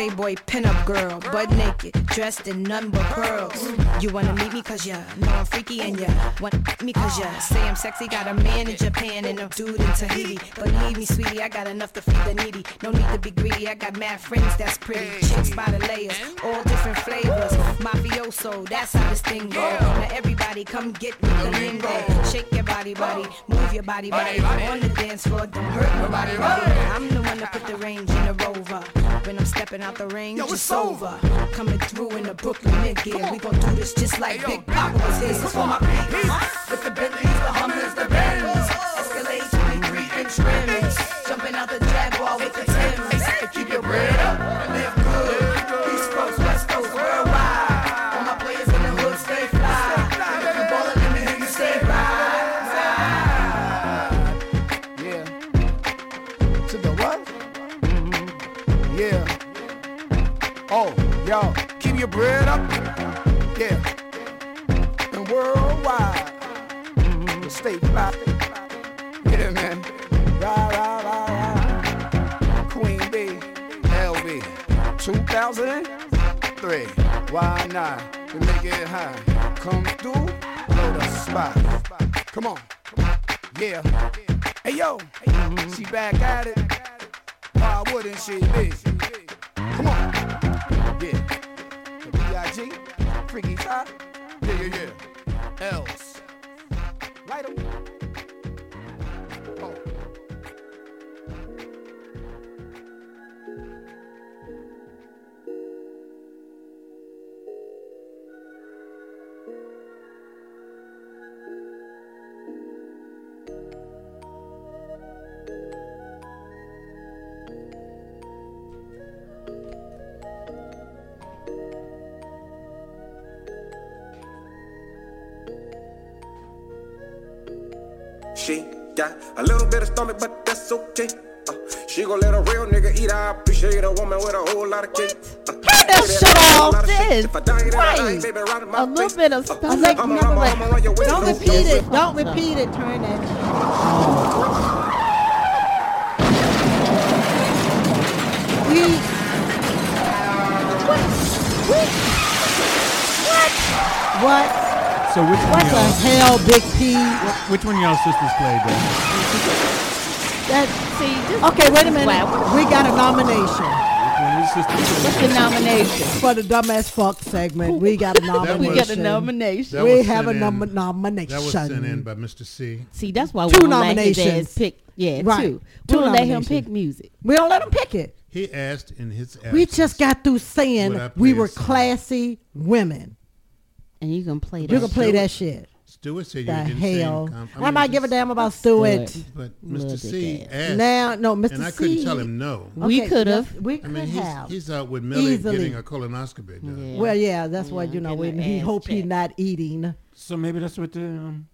Playboy pinup girl, butt naked, dressed in none but pearls. You wanna meet me cause ya know I'm freaky and ya want me cause ya say I'm sexy. Got a man in Japan and a dude in Tahiti. Believe me, sweetie, I got enough to feed the needy. No need to be greedy, I got mad friends that's pretty. Chicks by the layers, all different flavors. Mafioso, that's how this thing go. Now everybody come get with the lingo. Shake your body, body, move your body, body. On the dance floor, don't hurt nobody, body. I'm the one that put the range in the rover. When I'm stepping out the range, Yo, it's it's over. Coming through in the Brooklyn mid gear. We gon' do this just like Big Poppa was here. Is for my beats. With the Bentleys, the Hummers, the Benz. Escalade 23 inch rims. Oh, yo, keep your bread up. Yeah. And worldwide. Mhm. Stay fly. Yeah, man. Rah, rah, rah, rah. Queen B, LB. 2003. Why not? To make it high. Come through, blow the spot. Come on. Yeah. Hey yo, she back at it. Why wouldn't she be? Come on. Yeah. The B.I.G. Freaky Top. Yeah, yeah, yeah. 'em. Got a little bit of stomach, but that's okay. Uh, she gon' let a real nigga eat. I appreciate a woman with a whole lot of cake. Uh, Turn that shit off. This. I die, then I die, Right. baby, right in my A little bit of Uh, stomach. I'ma run my arm around your waist. Don't repeat it. Don't repeat it. Turn that. We. What? So which one What the hell, Big P? Which one y'all sisters played then? That, See, this okay, wait a minute. why- We got a nomination. What's the nomination? For the dumbass fuck segment, we got a nomination. We got a nomination. We have a sent nom- in- nomination. That was sent in by Mr. C. See, that's why we don't let his ass pick. Yeah, Right. two. Two We don't let him pick music. We don't let him pick it. He asked in his We just got through saying we were classy women. And you can play that. You can play shit. that shit. Stewart said you The didn't say hell. him. I might give a damn about Stewart. But Mr. C asked. Now, no, Mr. And I couldn't C- tell him no. We Okay, could've. yes, We I could mean, he's, have. he's out with Millie Easily. getting a colonoscopy done. Well, yeah, that's what you know. we, he hope he's not eating. So maybe that's what the um,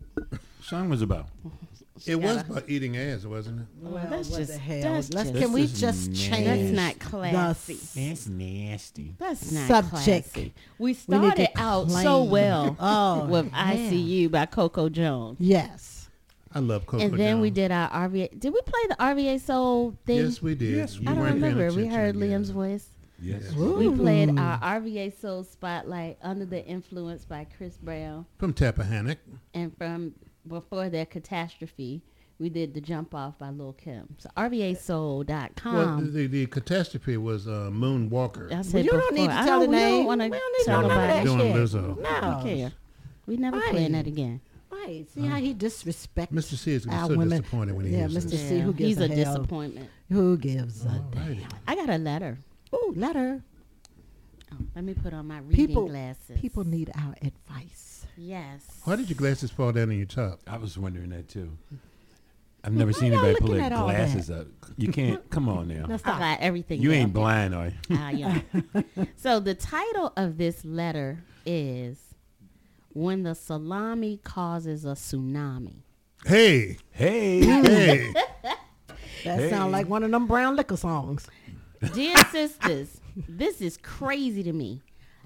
song was about. It was about eating ass, wasn't it? Well, that's what just- the hell? that's Let's, just- can we This is just nasty. change? That's not classy. That's nasty. That's not Subject. classy. We We need to started out so well Oh, with man. ICU by Coco Jones. Yes. I love Coco Jones. and then we did our RVA. Did we play the RVA Soul thing? Yes, we did. Yes, You we I don't remember. We heard yeah. Liam's voice. Yes. We played our RVA Soul Spotlight Under the Influence by Chris Brown. From Tappahannock. And from before their catastrophe, we did the Jump Off by Lil Kim. So RVASoul.com. Well, the, the catastrophe was uh, Moon Walker. I said you don't before. need to I tell don't, the we name. don't want We to don't need to tell know none of nobody. that Doing shit. Lizzo. I don't No. care. We never Right. playing that again. Right. See how he disrespects Mr. C is our so women. disappointed when he yeah, hears Mr. this. C, who gives he's a hell? disappointment. Who gives a damn? I got a letter. Ooh, letter. Oh, let me put on my reading People, glasses. people need our advice. Yes. Why did your glasses fall down on your top? I was wondering that too. I've never seen anybody pull their glasses up. You can't. Come on now. Now I stop. got everything. You ain't blind, are you? Ah, I am. so the title of this letter is "When the Salami Causes a Tsunami." Hey, Hey. hey. That Hey. sounds like one of them brown liquor songs. Dear sisters, this is crazy to me.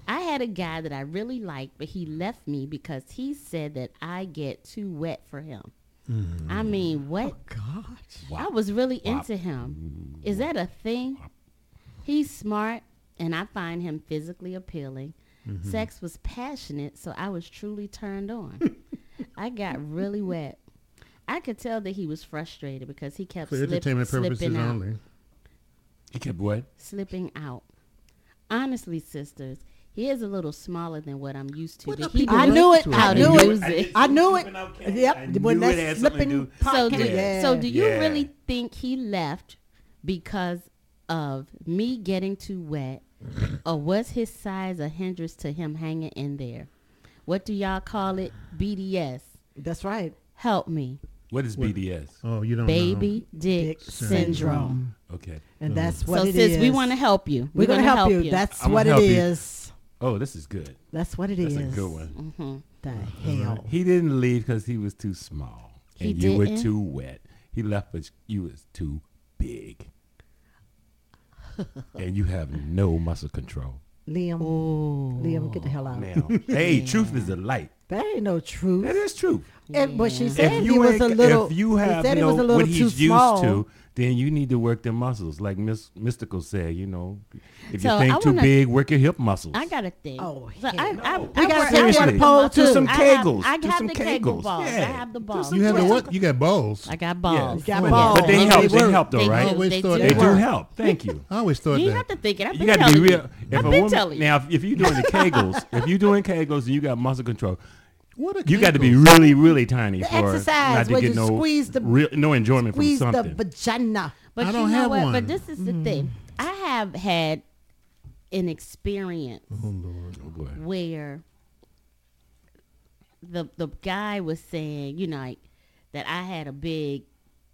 I had a guy that I really liked, but he left me because he said that I get too wet for him. Mm. I mean, what? Oh, gosh. I was really into him. Is that a thing? He's smart, and I find him physically appealing. Mm-hmm. Sex was passionate, so I was truly turned on. I got really wet. I could tell that he was frustrated because he kept For slip, entertainment purposes slipping out only. He kept what? slipping out. Honestly, sisters, he is a little smaller than what I'm used to. What but he I knew it. How I knew use it. it. I knew it. Yep. I when knew it that had something to slipping So do, yeah. so do you Yeah. really think he left because of me getting too wet, or was his size a hindrance to him hanging in there? What do y'all call it? BDS. That's right. Help me, What is BDS? Oh, you don't know. baby dick, Dick syndrome. syndrome. Okay. And uh-huh. that's what it is. So it sis, is. we want to help you. We're, gonna, help, you. That's I'm what gonna it help you. is. Oh, this is good. That's what it is. That's a good one. hmm The hell. He didn't leave because he was too small, He and you were didn't? too wet. He left because you was too big, and you have no muscle control. Liam. Liam, get the hell out. Now, hey, truth is a light. That ain't no truth. That is true. And, but she If said he you was a little. if you he said you he was a little what too he's used small. to, then you need to work the muscles, like Miss Mystical said. You know, if So you think too wanna- big, work your hip muscles. I got a thing. Oh, so I, hell I, no. I We gotta work- take I that work pole, the too. muscles. Do some I have- Kegels. I have some the Kegel Kegels. balls. I Yeah. have the balls. You have the what? You got balls. I got balls. You got But- balls. But they And help. they They help, though, They right? do. always They do. Do help. Thank you. I always thought that. You that. have to think it. I've You been got to telling be you. real. If I've a been woman, telling you. now, if, if you're doing the Kegels, if you're doing Kegels and you got muscle control, What a you got to be really, really tiny The for exercise not to where get you no squeeze the- real, no enjoyment Squeeze from the something. vagina. But I you don't know have what? one. But this is the thing. Mm-hmm. I have had an experience Oh Lord. oh boy. where the the guy was saying, you know, like, that I had a big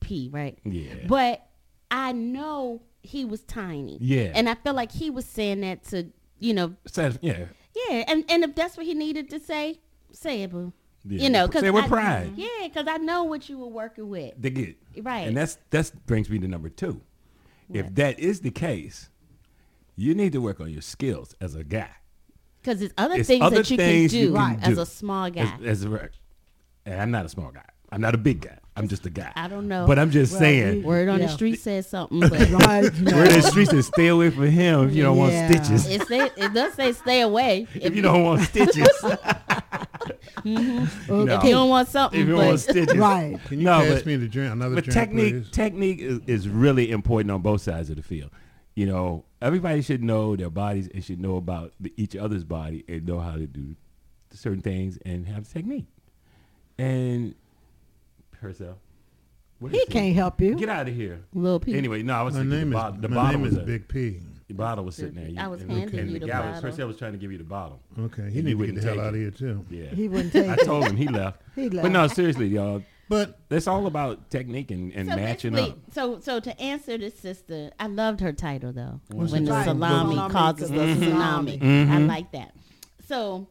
pee, right? Yeah. But I know he was tiny. Yeah. And I felt like he was saying that to, you know, So, yeah. yeah. And and if that's what he needed to say, say it, boo. Yeah. You know, because Say it with pride. Mm-hmm. Yeah, because I know what you were working with. They get Right. and that's that's brings me to number two. If that is the case, you need to work on your skills as a guy. Because there's other It's things other that you things can do you can as do. a small guy. As, as a, and I'm not a small guy. I'm not a big guy. I'm just a guy. I don't know. But I'm just Well, saying. Word on the street says something, but Right. Word in the streets is stay away from him if you don't Yeah. want stitches. it say it does say stay away. if you don't want stitches. if mm-hmm. mm-hmm. No. you don't want something, if you but don't want stitches. Right. Can you No, pass but- me the drink? Another But drink, technique please? technique is, is really important on both sides of the field. You know, everybody should know their bodies and should know about the, each other's body and know how to do certain things and have technique. And herself. What He can't help you. Get out of here. Little P. Anyway, no, I was My thinking name the, is the my bottom name was is Big P. The bottle was sitting there. I was and, handing and you the the guy was, bottle. first I was trying to give you the bottle. Okay, he you need to get the hell out of here too. Yeah, He wouldn't take I it. told him he left. He left. But no, seriously, y'all. But it's all about technique and, and So matching up. So, so to answer this sister, I loved her title though. What's when the the title? salami Salami causes the tsunami, I Mhm. like that. So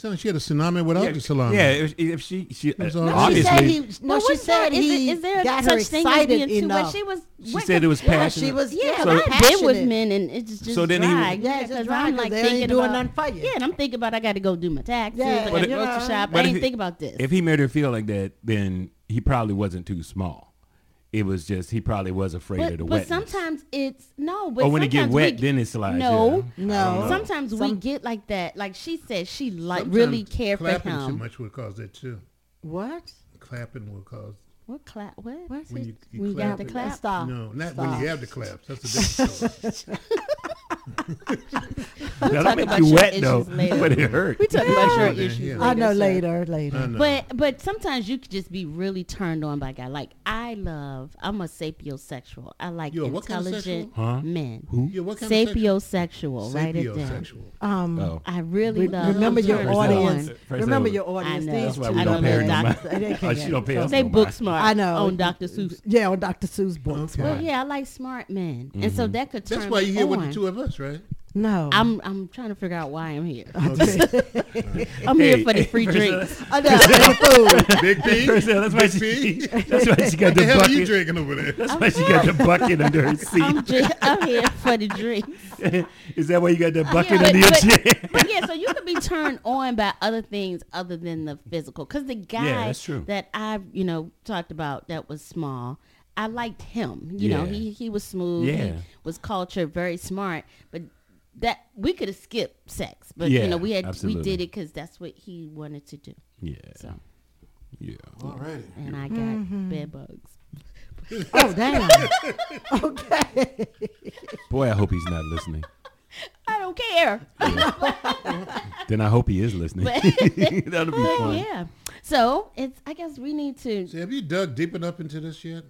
So she had a tsunami without Yeah, the salami. yeah, if, if she she was uh, all right. obviously She said he, no, she said that? Is he is there got such her thing as being too enough. much? She was. She went said it was Yeah, passionate. she was. Yeah, Yeah, but I've been with men and it's just, just So then he- Yeah, it's just because dry I'm 'cause like they ain't thinking doing about, nothing for you. Yeah, and I'm thinking about I got to go do my taxes. Yeah, I got to it- grocery shop. I if ain't he- think about this. If he made her feel like that, then he probably wasn't too small. It was just he probably was afraid of the but, but sometimes it's no. But Or when it get wet, we, then it slides, No, yeah. No. I don't. Sometimes we get like that. Like she said, she like really care for him. clapping too much would cause that too. What? Clapping will cause. What clap? What? What's When you, you When you got clap the clap? Stop. No, not Stop. when you have the claps. That's a different story. Now, that talk make about you your wet issues though, later. but it hurt. We talk about your issues. yeah. I know later, later. Know. But but sometimes you could just be really turned on by a guy. Like I love. I'm a sapiosexual. I like You a what kind of intelligent? Huh? men. Who? Yeah, what kind of Sapiosexual. Write it down. Sapiosexual. Um, Oh. I really re- love. remember your audience. remember your audience. I know. These That's why two we I don't don't pay her know, no doc- mind. They can't Oh, get she don't it. They no book smart. I know. On Dr. Seuss. Yeah, on Dr. Seuss books. Okay. Well, yeah, I like smart men, and so that could turn That's why you're here with the two of us, right? No. I'm I'm trying to figure out why I'm here. Okay. I'm Hey, here for the free first, drinks. I know. and food. Big P. First, that's why Big she. P. That's why she got What the the hell are you bucket. drinking over there? That's why she got the bucket under her I'm, seat. just, I'm here for the drinks. Is that why you got the bucket Yeah, under your but, chair? but, but yeah, so you could be turned on by other things other than the physical. Because the guy that's true. that I, you know, talked about that was small, I liked him. You know, he he was smooth. He Yeah. was cultured, very smart. But that we could have skipped sex, but Yeah, you know, we had absolutely. we did it because that's what he wanted to do. Yeah. So, Yeah. All right. and I got mm-hmm. bed bugs. Oh, damn. okay. Boy, I hope he's not listening. I don't care. Then I hope he is listening. That'll be fun. yeah. So it's. I guess we need to. So have you dug deep enough into this yet?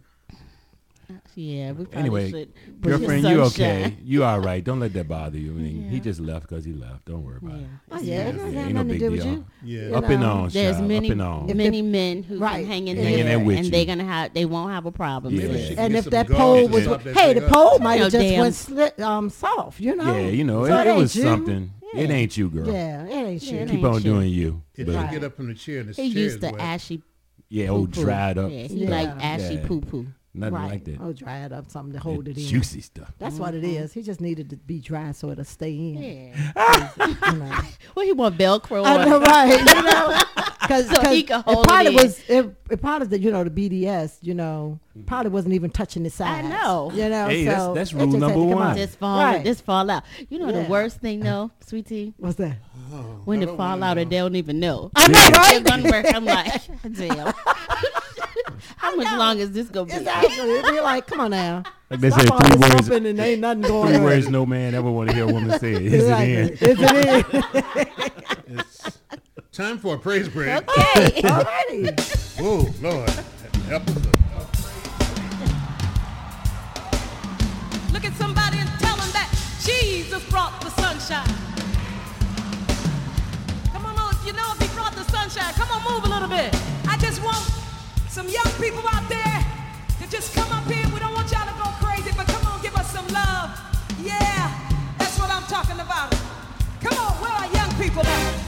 Yeah, we probably Anyway, should. put girlfriend, you okay? sunshine. You all right? Don't let that bother you. I mean, he just left because he left. Don't worry about it. Oh, yeah, it doesn't Yeah, ain't no big deal. you. Yeah. You Up and know. on, There's child. many Up and on. Many men who right. can hang in Hanging there, there with and you. they're gonna have they won't have a problem. Yeah. with she it. can And if that pole was, that hey, the pole might have just damn- went slit, um, soft, you know. Yeah, you know, So it, it was you. something. It ain't you, girl. Yeah, it ain't Yeah, you. Keep on doing you. If But- you Right. get up from the chair and the He used to ashy. yeah, old dried up. Yeah, he like ashy poo poo. Nothing right. like that. Oh, dry it up, something to hold it in. Juicy stuff. That's what it mm-hmm. is. He just needed to be dry so it'll stay in. Yeah. You know. well, he want Velcro. I on. know, right? You know, because So he can hold it probably it was it, it probably the you know the BDS you know mm-hmm. probably wasn't even touching the sides. I know. You know, Hey, so that's it rule just had number come one. Just fall, Right. just fall out. You know Yeah. the worst thing though, sweetie, What's that? when I they oh, fall out know. and they don't even know. I know, right? It's gonna work. I'm like, damn. How much long is this gonna be? Exactly. It'd be like, come on now. Like they Stop said, all three this words. thumping and ain't nothing going Three on. words no man ever want to hear a woman say. Is it Exactly. it Is it in? It's time for a praise break. Okay. Alrighty. Oh, Lord. Help us. Look at somebody and tell them that Jesus brought the sunshine. Come on, oh, you know if he brought the sunshine, come on, move a little bit. I just want some young people out there to just come up here. We don't want y'all to go crazy, but come on, give us some love. Yeah, that's what I'm talking about. Come on, where are young people at?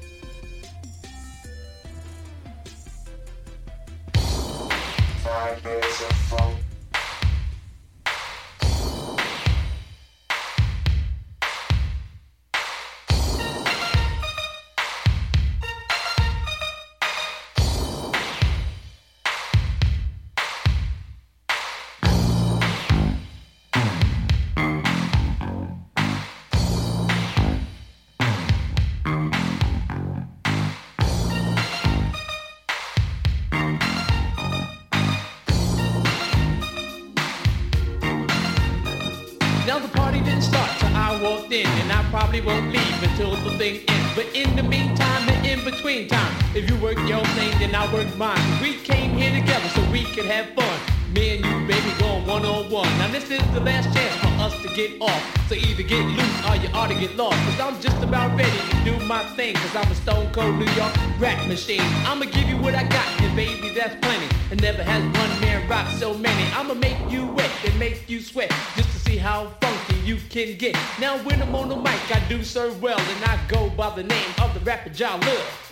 Five minutes We came here together so we could have fun. Me and you, baby, going one on one. Now this is the last chance for us to get off. So either get loose or you ought to get lost. Cause I'm just about ready to do my thing. Cause I'm a stone cold New York rap machine. I'ma give you what I got, and baby, that's plenty. And never has one man rock so many. I'ma make you wet and make you sweat. Just to see how funky you can get. Now when I'm on the mic, I do serve well. And I go by the name of the rapper Jalil.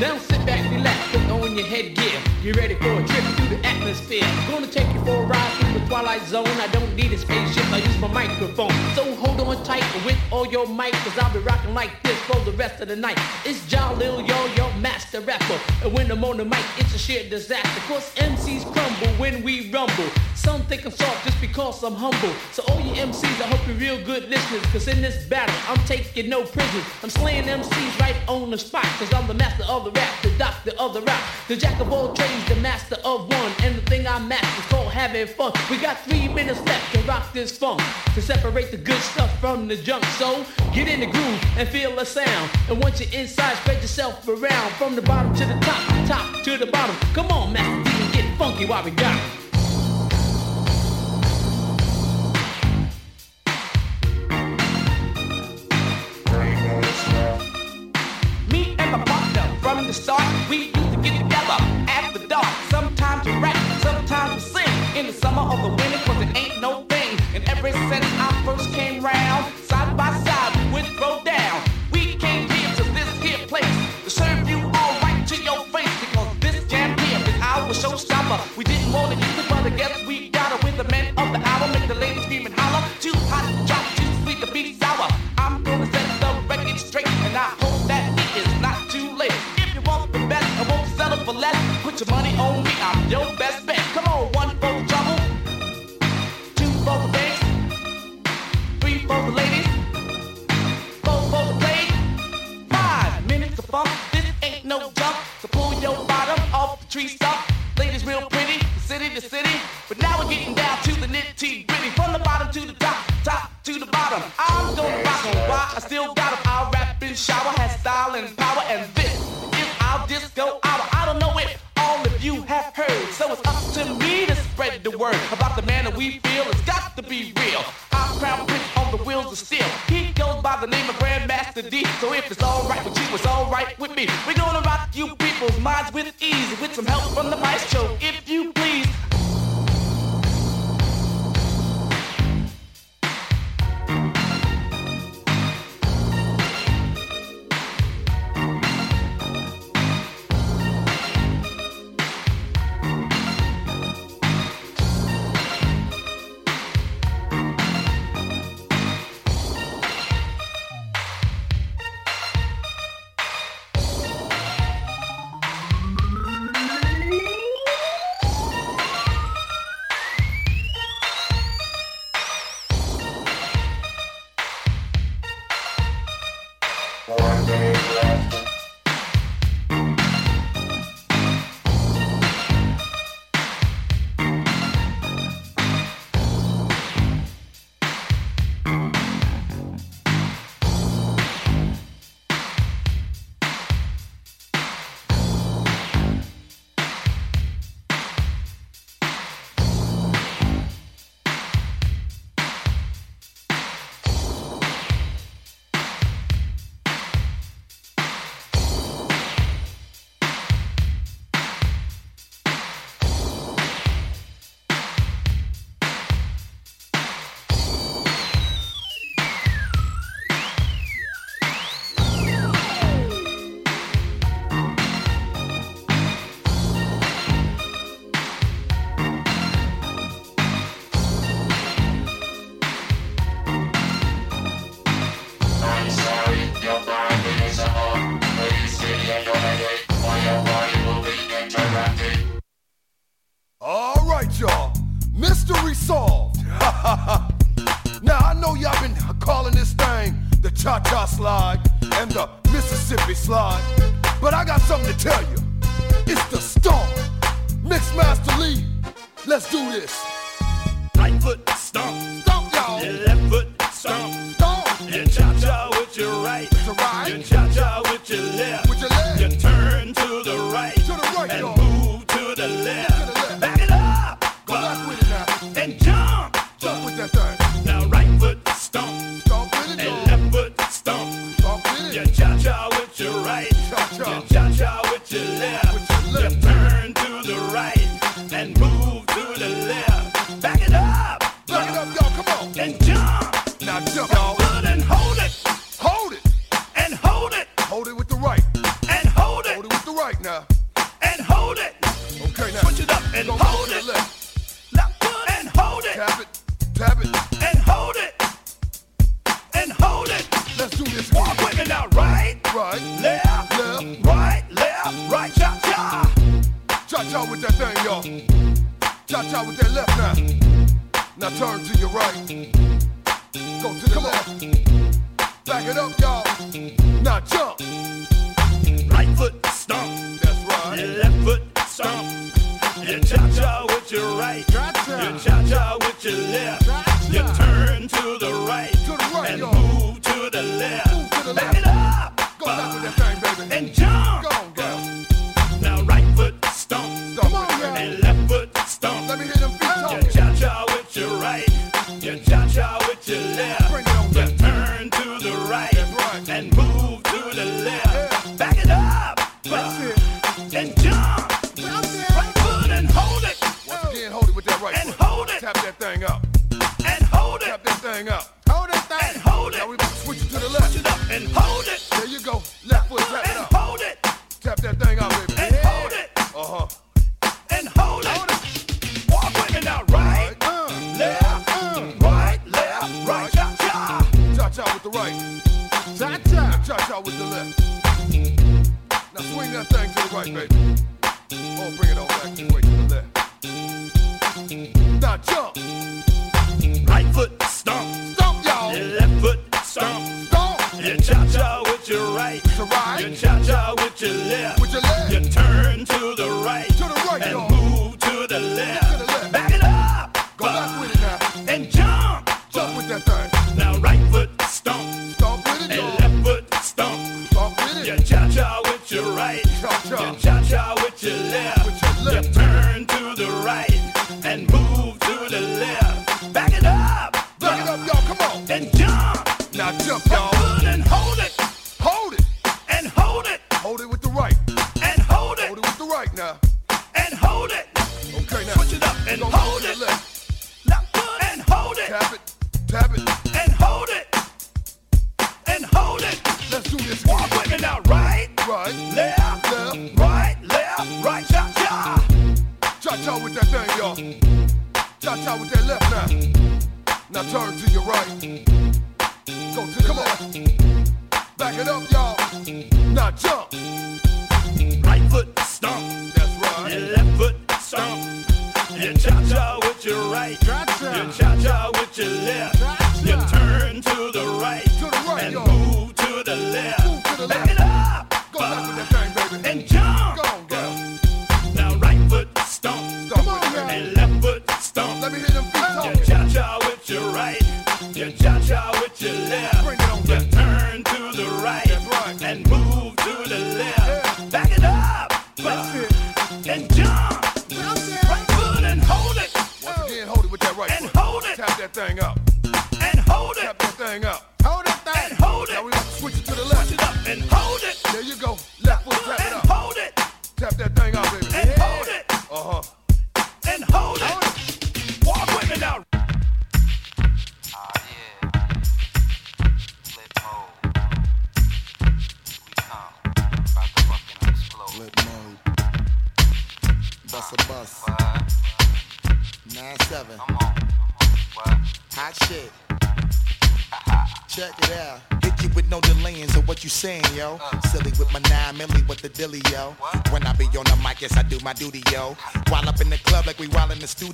Now sit back, relax, put on your headgear. You ready for a trip through the atmosphere? Gonna take you for a ride through the twilight zone. I don't need a spaceship, I use my microphone. So hold on tight with all your mic, cause I'll be rocking like this for the rest of the night. It's John Lil, yo, your master rapper. And when I'm on the mic, it's a sheer disaster. Cause MCs crumble when we rumble. Some think I'm soft just because I'm humble. So all you MCs, I hope you're real good listeners. Cause in this battle, I'm taking no prisoners. I'm slaying MCs right on the spot. Cause I'm the master of the rap, the doctor of the rap. The jack of all trades, the master of one. And the thing I master is called having fun. We got three minutes left to rock this funk. To separate the good stuff from the junk. So get in the groove and feel the sound. And once you're inside, spread yourself around. From the bottom to the top, top to the bottom. Come on, Master get funky while we got 'em. The start, we used to get together after dark. Sometimes we rap, sometimes we sing. In the summer or the winter, cause it ain't no thing. And ever your best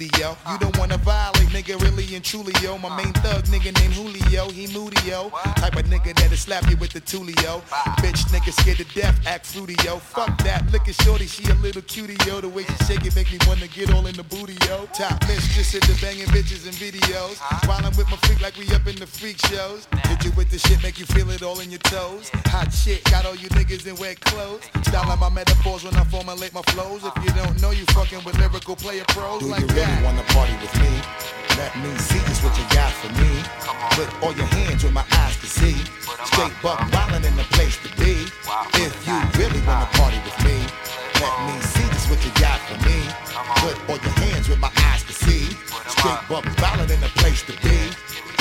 You don't wanna violate, nigga, really and truly, yo. My main thug nigga named Julio, he moody, yo. Type of nigga that'll slap you with the tulio. Bitch, nigga scared to death, act fruity, yo. Fuck that, look at shorty, she a little cutie, yo. The way she shake it make me wanna get all in the booty, yo. Top mistress at the banging bitches and videos. While I'm with my freak like we up in the freak shows. Hit you with the shit, make you feel it all in your toes. Hot shit, got all you niggas in wet clothes. Styling my metaphors when I formulate my flows. If you don't know, you fucking with lyrical player pros Do like really that. Wanna party with me? Let me see just what you got for me. Put all your hands with my eyes to see. Straight buck wildin' in the place to be. If you really wanna party with me, let me see just what you got for me. Put all your hands with my eyes to see. Straight buck wildin' in the place to be.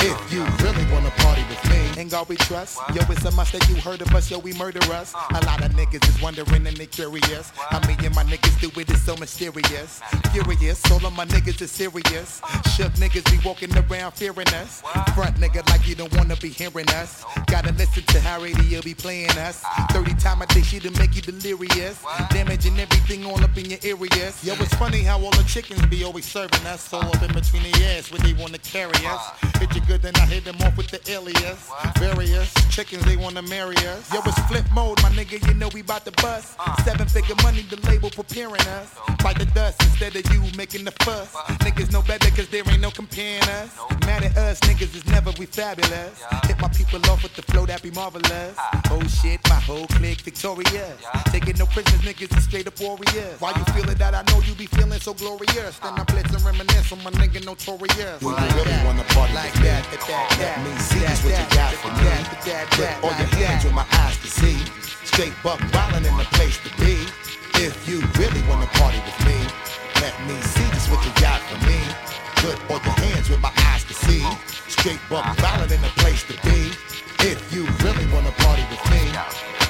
If you really wanna party with me, ain't God we trust. Yo, it's a must that you heard of us, yo, we murder us. A lot of niggas is wondering and they curious. How me and my niggas do it, it is so mysterious. Furious, all of my niggas is serious. Shook niggas be walking around fearing us. Front nigga like you don't wanna be hearing us. Gotta listen to how radio be playing us. 30 time a day she'll make you delirious. Damaging everything all up in your areas. Yo, it's funny how all the chickens be always serving us. All up in between the ass where they wanna carry us. Hit you good, then I hit them off with the alias. Various chickens, they wanna marry us. Yo, it's flip mode, my nigga, you know we bout to bust. Seven figure money, the label preparing us. Bite the dust instead of you making the fuss. Niggas know better cause there ain't no comparing us. Mad at us, niggas is never we fabulous. Hit my people off with the flow that be marvelous. Oh shit, my whole clique victorious. Taking no prisoners, niggas is straight up warriors. Why you feeling that? I know you be feeling so glorious. Then I blitz and reminisce on my nigga notorious. Do you really wanna party like with me? that, that, that, Let me see what you got for me. Put all your hands with my eyes to see. Straight buck wildin' in the place to be. If you really wanna party with me, let me see just what you got for me. Put all your hands with my eyes to see. Straight buck wildin' in the place to be. If you really wanna party with me.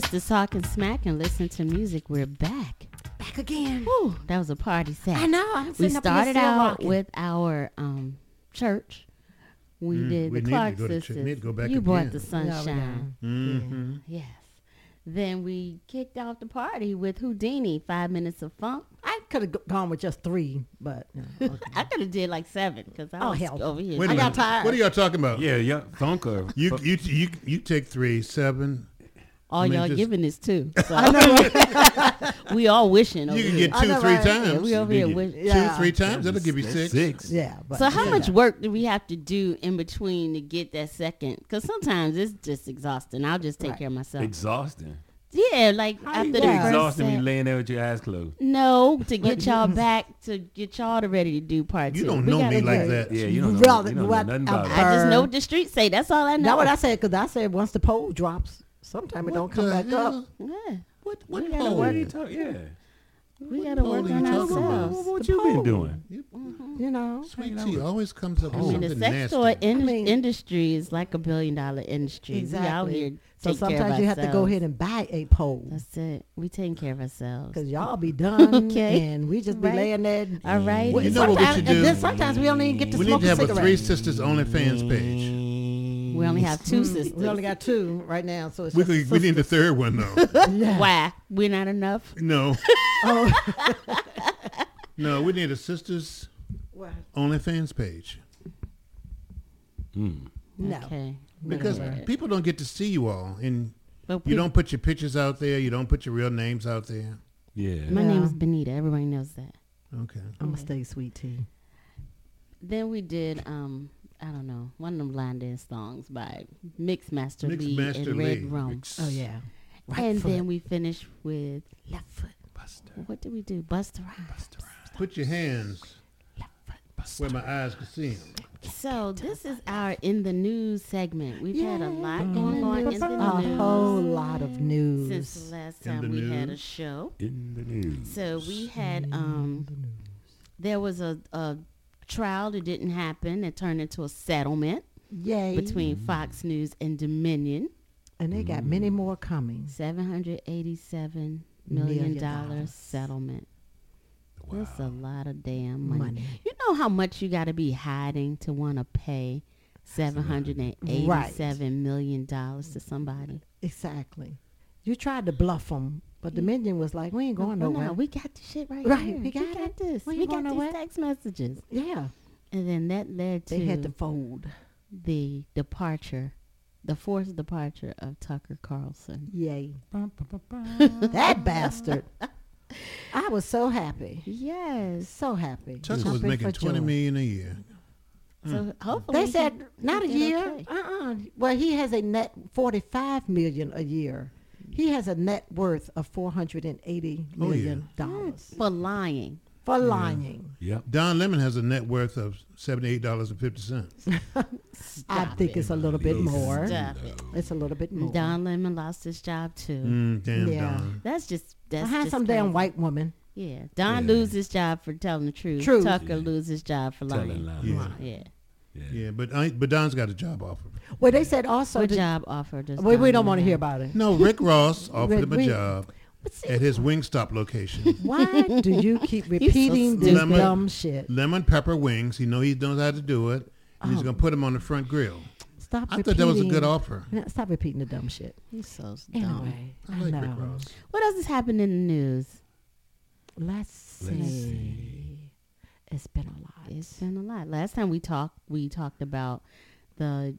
Sistas talking smack and listen to music. We're back. Back again. Whew, that was a party set. I know, I'm we sitting up started out rocking. with our um, church. We Mm, did we the need to Clark go to church. sisters. Need to go back you brought again. the Yeah, we sunshine. got- Mhm. Yes. Then we kicked off the party with Whodini, Five Minutes of Funk. I could have gone with just three, but you know, okay. I could have did like seven because I Oh, was hell. over here. Wait a I got tired. What are y'all talking about? Yeah, yeah, funk or You you you you take three seven. All I mean, y'all just- giving this too. So. I know, we all wishing. You can get I two, know, three right? times. Yeah, we over You here get wish- Yeah. Two, three times. That'll give you six. Six. yeah. But So how yeah. much work do we have to do in between to get that second? Because sometimes it's just exhausting. I'll just take Right. care of myself. Exhausting. yeah, like How after you the do You're Yeah. first exhausting me set- laying there with your eyes closed. No, to get y'all back to get y'all to ready to do part You don't We know gotta me like that. Yeah, you don't know, Rather you don't know what nothing about. I just know what the streets say. That's all I know. That's what I said because I said once the pole drops, sometime it don't come back hell? up. Yeah. What what We gotta pole? work What are you talking? Yeah. We gotta What work on talking about? ourselves. What The you been doing? Mm-hmm. You know, Sweet tea always comes up with I mean, the something sex nasty. toy in- I mean- industry is like a billion dollar industry. We out Exactly. here. So taking care of sometimes you have to go ahead and buy a pole That's it. We taking care of ourselves. because y'all be done Okay. and we just be laying there. All right. Well, You know what we should and do? then sometimes we don't even get to we need to have a a. Three Sisters OnlyFans page. We only have two sisters. We only got two right now, so it's We, just could, we need the third one though. Yeah. Why? We're not enough. no, Oh, no, we need a Sisters What? OnlyFans page Mm. no. Okay. because Whatever. people don't get to see you all, and But you peop- don't put your pictures out there. You don't put your real names out there. Yeah. My Yeah. name is Benita. Everybody knows that. Okay. I'm gonna stay sweet tea. Then we did um I don't know one of them line dance songs by Mixmaster Mix Lee Master and Red Lee. Rum. Oh yeah. Right and foot. then we finish with left foot. Busta. What did we do? Busta Rhymes. Put your hands where my eyes can see them. So this is our in the news segment. We've had a lot going on in the a news A whole lot of news. since the last time the we had a show. In the news. So we had um there was a, a trial that didn't happen. It turned into a settlement Yay! between mm. Fox News and Dominion. and they got many mm. more coming. Seven hundred eighty-seven million Million dollar dollars. settlement. That's a lot of damn money. Money. You know how much you got to be hiding to want to pay seven hundred and eighty-seven million dollars to somebody? Exactly. You tried to bluff them, but Dominion was like, "We ain't going Well, nowhere." no, we got the shit right, Right, here. we got it. this. We We, got going these nowhere. text messages, yeah, and then that led to they had to fold. the departure, the forced departure of Tucker Carlson. Yay! that bastard. I was so happy, Yes. so happy. Tucker was making for twenty joy. million a year. So mm. hopefully They said not a he did year. okay. Uh-uh. Well, he has a net forty-five million a year. He has a net worth of four hundred and eighty Oh, yeah. million dollars for lying. for lying. Yep. Don Lemon has a net worth of seventy-eight dollars and fifty cents. I think it's a little bit more. Stop. It's a little bit more. Don Lemon lost his job too. Mm, damn Yeah. Don. That's just that's I had just some damn white woman. Yeah, Don Yeah. lose his job for telling the truth. Truth. Tucker Yeah. lose his job for Telling lying. lies. Yeah. Yeah. Yeah. Yeah, but I, but Don's got a job offer. Well, they said also. What that- job offer does we, we don't want to hear about it. No, Rick Ross offered him a we- job at his Wingstop location. why do you keep repeating this stupid. dumb shit? Lemon pepper wings. He know he knows how to do it. And he's Oh. gonna put him on the front grill. Stop. I thought that was a good offer. Yeah, Stop repeating the dumb shit. He's so dumb. Anyway, I I, like know. Rick Ross. What else has happened in the news? Let's see. Let's see. It's been a lot. It's been a lot. Last time we talked, we talked about the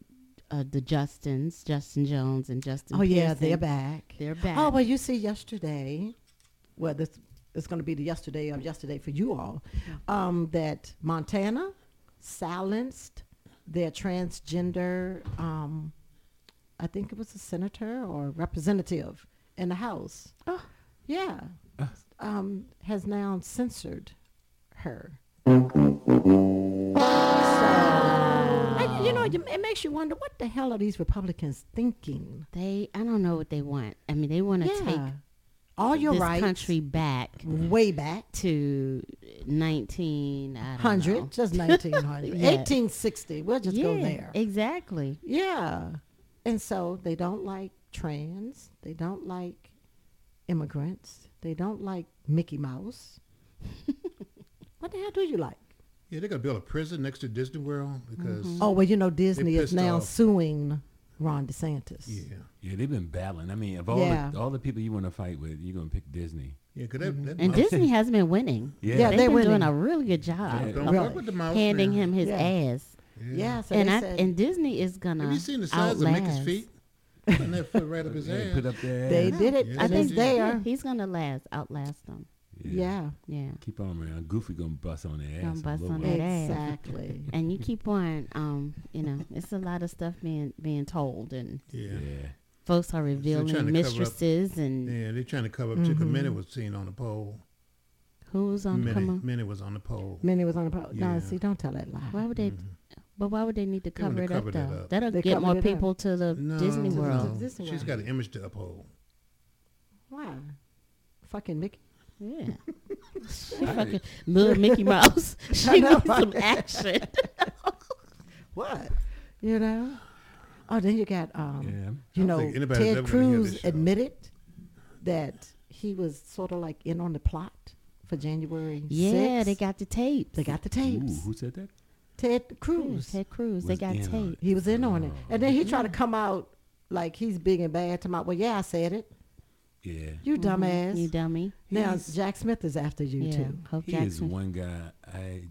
uh, the Justins, Justin Jones and Justin. oh yeah, they're back. They're back. Oh well, you see, yesterday, well, this is going to be the yesterday of yesterday for you all. Um, that Montana silenced their transgender. Um, I think it was a senator or representative in the House. Oh. Yeah, um, has now censored her. And, you know, it makes you wonder what the hell are these Republicans thinking? They, I don't know what they want. I mean, they want to Yeah. take All your this rights country back way back to 19 I don't know. hundred, just nineteen hundred, Yeah. eighteen sixty. We'll just go there. Exactly. Yeah, and so they don't like trans. They don't like immigrants. They don't like Mickey Mouse. what the hell do you like? Yeah, they're gonna build a prison next to Disney World because mm-hmm. Oh well, you know Disney is now off. suing Ron DeSantis. yeah, Yeah, they've been battling. I mean, of all Yeah. the all the people you want to fight with, you're gonna pick Disney. yeah, because that, that mm-hmm. And Disney has been winning. Yeah. Yeah, They've they're been doing a really good job Yeah, don't of with the mouse. handing man. him his Yeah. ass. Yeah, so and I said and Disney is gonna Have you seen the size of. Mickey's feet? Putting that foot right up his ass. put up their they did it. Yeah, I think they it's think did. there. he's gonna last, outlast them. Yeah, Yeah. Keep on around. Goofy gonna bust on their Gonna ass. a bust on bit. that ass. exactly. And you keep on, um, you know, it's a lot of stuff being being told, and Yeah. Yeah. folks are trying to revealing up- mistresses and Yeah, they're trying to cover up. Chicken Mhm. Minnie was seen on the pole. who's on. Minnie, Come on. Minnie was on the pole. Minnie was on the post. No, see, don't tell that lie. Why would they? Mhm. But why would they need to They wanna cover it up that though? up. That'll They get more it up. people to the No, Disney. World. Disney She's World. got an image to uphold. Why? Fucking Mickey. Yeah. She fucking little Mickey Mouse. She know, needs some right? action. what? You know? Oh, then you got, um, Yeah. You know, Ted ever gonna hear Cruz admitted that he was sort of like in on the plot for January. Yeah, 6th. they got the tapes. They got the tapes. Ooh, who said that? Ted Cruz. Ted Cruz. They got in tapes. He was in on it, and then he tried to come out like he's big and bad. Talking about, well, yeah, I said it. Yeah. You Mhm. dumbass. You dummy. Now He's- Jack Smith is after you Yeah. too. Hope He is Jackson. one guy I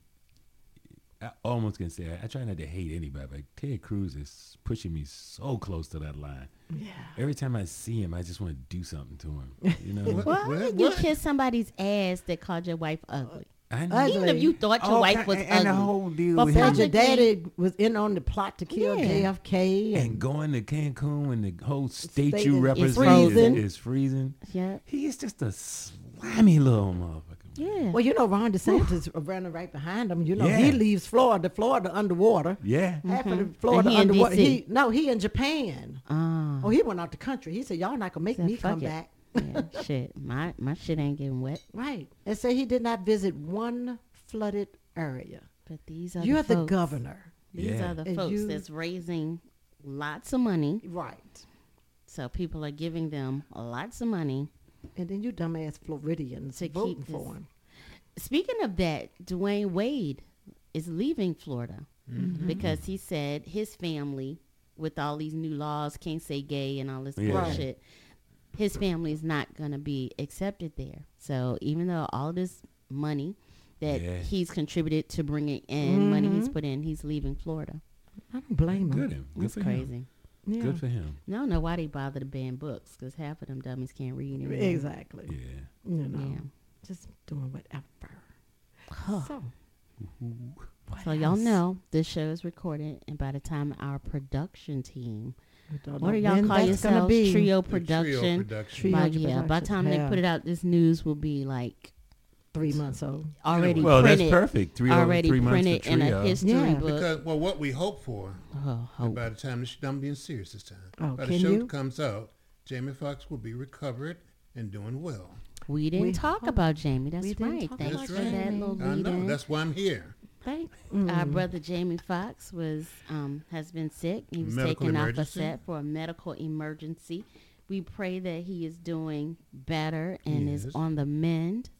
I almost can say I, I try not to hate anybody, but Ted Cruz is pushing me so close to that line. Yeah. Every time I see him, I just want to do something to him. You know? Why would you kiss somebody's ass that called your wife ugly? I know. Even if you thought your wife was and the ugly. whole deal But with him. Said your daddy was in on the plot to kill Yeah. JFK, and, and going to Cancun and the whole state, State you is- represent is freezing. Is, is freezing. Yeah. He is just a slimy little motherfucker. Yeah. well, you know, Ron DeSantis running right behind him. You know, Yeah. he leaves Florida, Florida underwater. Yeah. Half of the Florida he in underwater. DC. He no, he in Japan. Ah. Oh, he went out the country. He said, "Y'all not gonna make Said, me "Fuck come it." back." Yeah, shit. My my shit ain't getting wet. Right, and say he did not visit one flooded area. But these are You're the, the governor. These Yeah. are the And folks you- that's raising lots of money. Right, So people are giving them lots of money. and then you dumbass Floridians To keep voting this- for him. Speaking of that, Dwyane Wade is leaving Florida Mm-hmm. because he said his family, with all these new laws, can't say gay and all this Yeah. Right. Bullshit. His family is not going to be accepted there. So even though all this money that Yeah. he's contributed to bringing in, money he's Mhm. put in, he's leaving Florida. I don't blame him. Good him. Good That's for crazy. him. Yeah. Good for him. I don't know why they bother to ban books because half of them dummies can't read anymore. Exactly. Yeah. You know, Yeah. just doing whatever. So, what So y'all know this show is recorded, and by the time our production team, We don't what know do y'all when call that's gonna yourselves? be. Trio The trio production. production. Trio By, yeah, by the production, time they put it out, this news will be like Three months old. already Well, that's perfect. Three o- already three months for printed in a Trio. history Yeah. book. Because well, what we hope for, Oh, hope. by the time this, I'm being serious this time. Oh, by the can show you? comes out, Jamie Foxx will be recovered and doing well. We didn't We talk hope- about Jamie. That's we didn't right. talk Thanks about for that Jamie. little I know. That's why I'm here. Thank. Our Mm. brother Jamie Foxx was um, has been sick. He was Medical taken off a set for a medical emergency. We pray that he is doing better and Yes. is on the mend,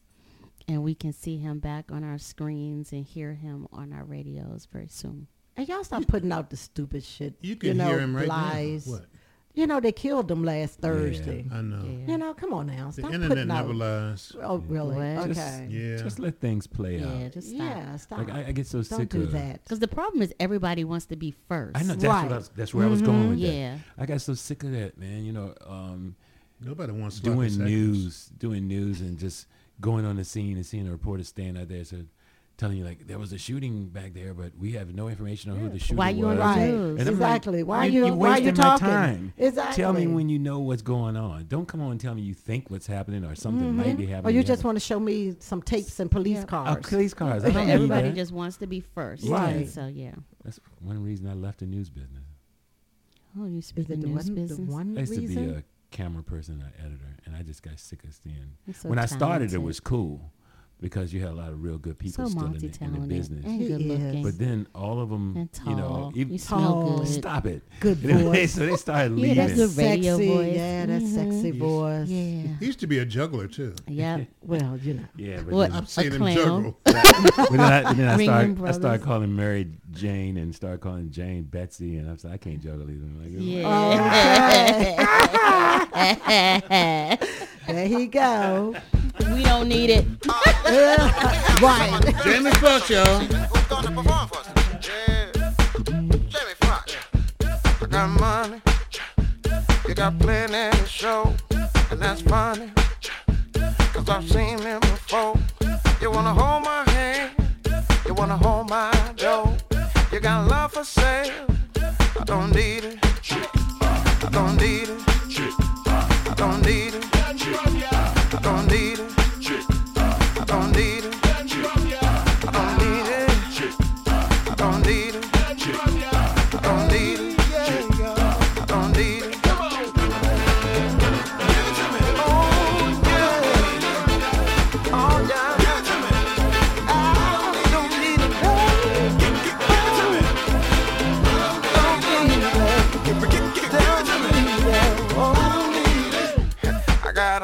and we can see him back on our screens and hear him on our radios very soon. And y'all stop putting out the stupid shit. You can know, hear him right lies. now. What? You know, they killed them last Thursday. I know. Yeah. You know, come on now. Stop The Stop internet putting never out. lies. Oh, really? What? Just- Okay. Yeah. Just let things play Yeah, out. Yeah, just stop. yeah, stop. Like I, I get so Don't sick do of that. Because the problem is everybody wants to be first. I know that's Right. what I was, that's where I was going with that. Yeah. I got so sick of that, man. You know, um, Nobody wants sloppy doing news, doing news, and just going on the scene and seeing a reporter stand out there, so telling you like there was a shooting back there, but we have no information on who the shooter is. Why you on the Right. And Exactly. Like, Why you, you- why wasting you talking? time. Exactly. Tell me when you know what's going on. Don't come on and tell me you think what's happening or something might be happening. Mm-hmm. you just want to show me some tapes and police Oh, cars. police cars. I don't everybody that. just wants to be first. Right. So yeah. That's one reason I left the news business. Oh, you speak the the news one, the business? one I used to be a camera person, an editor, and I just got sick of seeing. So when I started, it was cool because you had a lot of real good people so still in the, in the business. and good looking. But then all of them, And you know, even You smell Tall. good. stop it. Good You know, voice. so they started Yeah, leaving. that's good radio sexy, voice. Yeah, that sexy Mhm. voice. Yeah. He used to be a juggler too. Yep. Well, you know. yeah, but What? then, I've seen him juggle. but then I, then I started, I started calling Mary Jane and started calling Jane Betsy, and I was like, I can't juggle either. I'm like, Yeah. There he go. We don't need it. right. Jamie Foxx, y'all. Who's gonna perform for us? Yeah. Jamie Foxx. I got money. You got plenty to show. And that's funny. Cause I've seen them before. You wanna hold my hand. You wanna hold my dough. You got love for sale. I don't need it. I don't need it. I don't need it.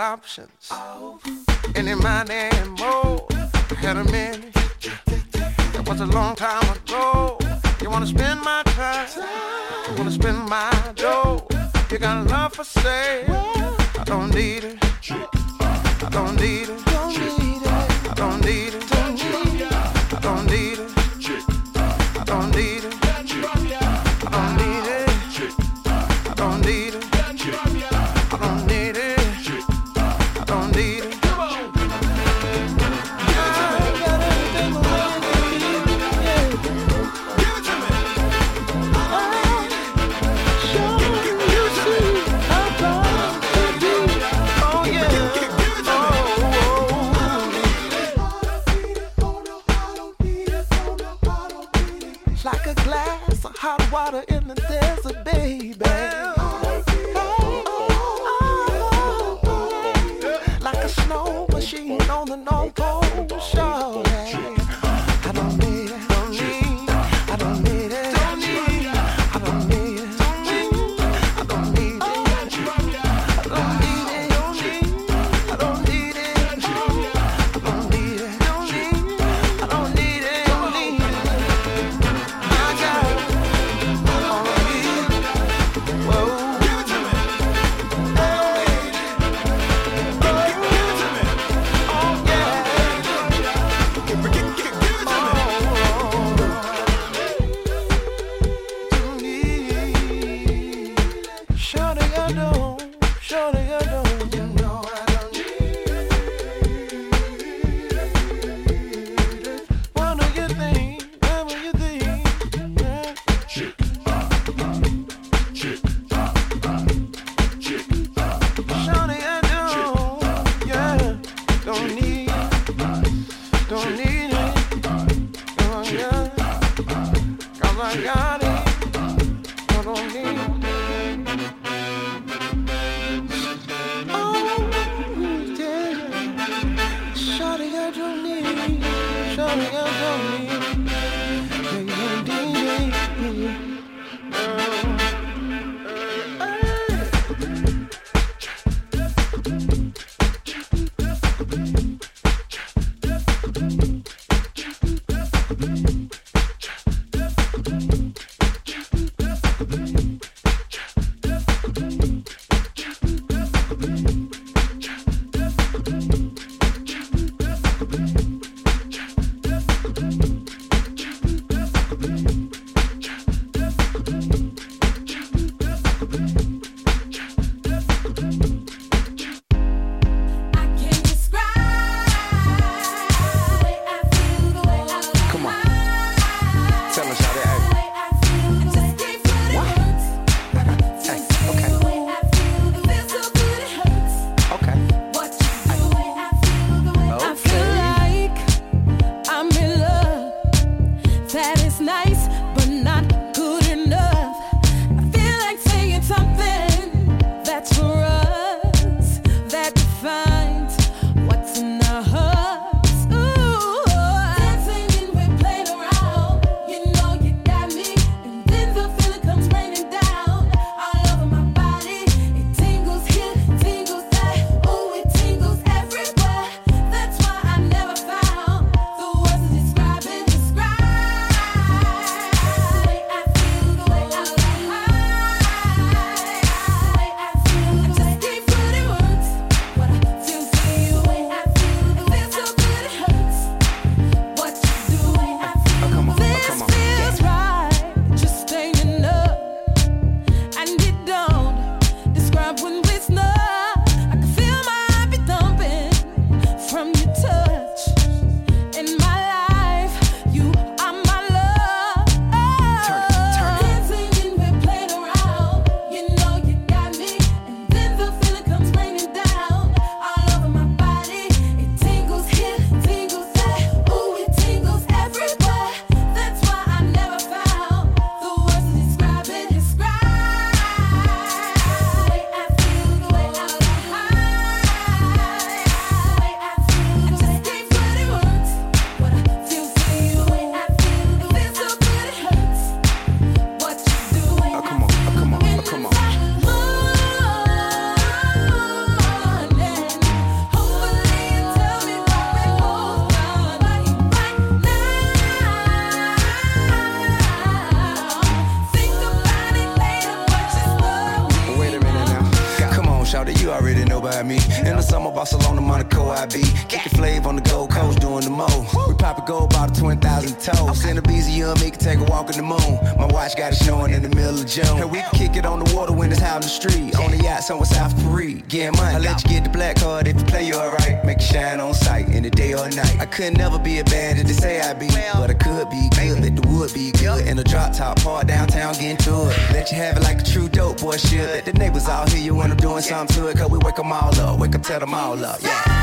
options. Any money and more. Oh, had a minute. It was a long time ago. You wanna spend my time? You wanna spend my dough? You got love for sale? I don't need it. I don't need it. coming up. come to it, cause we wake them all up. Wake up, tell them all up, yeah.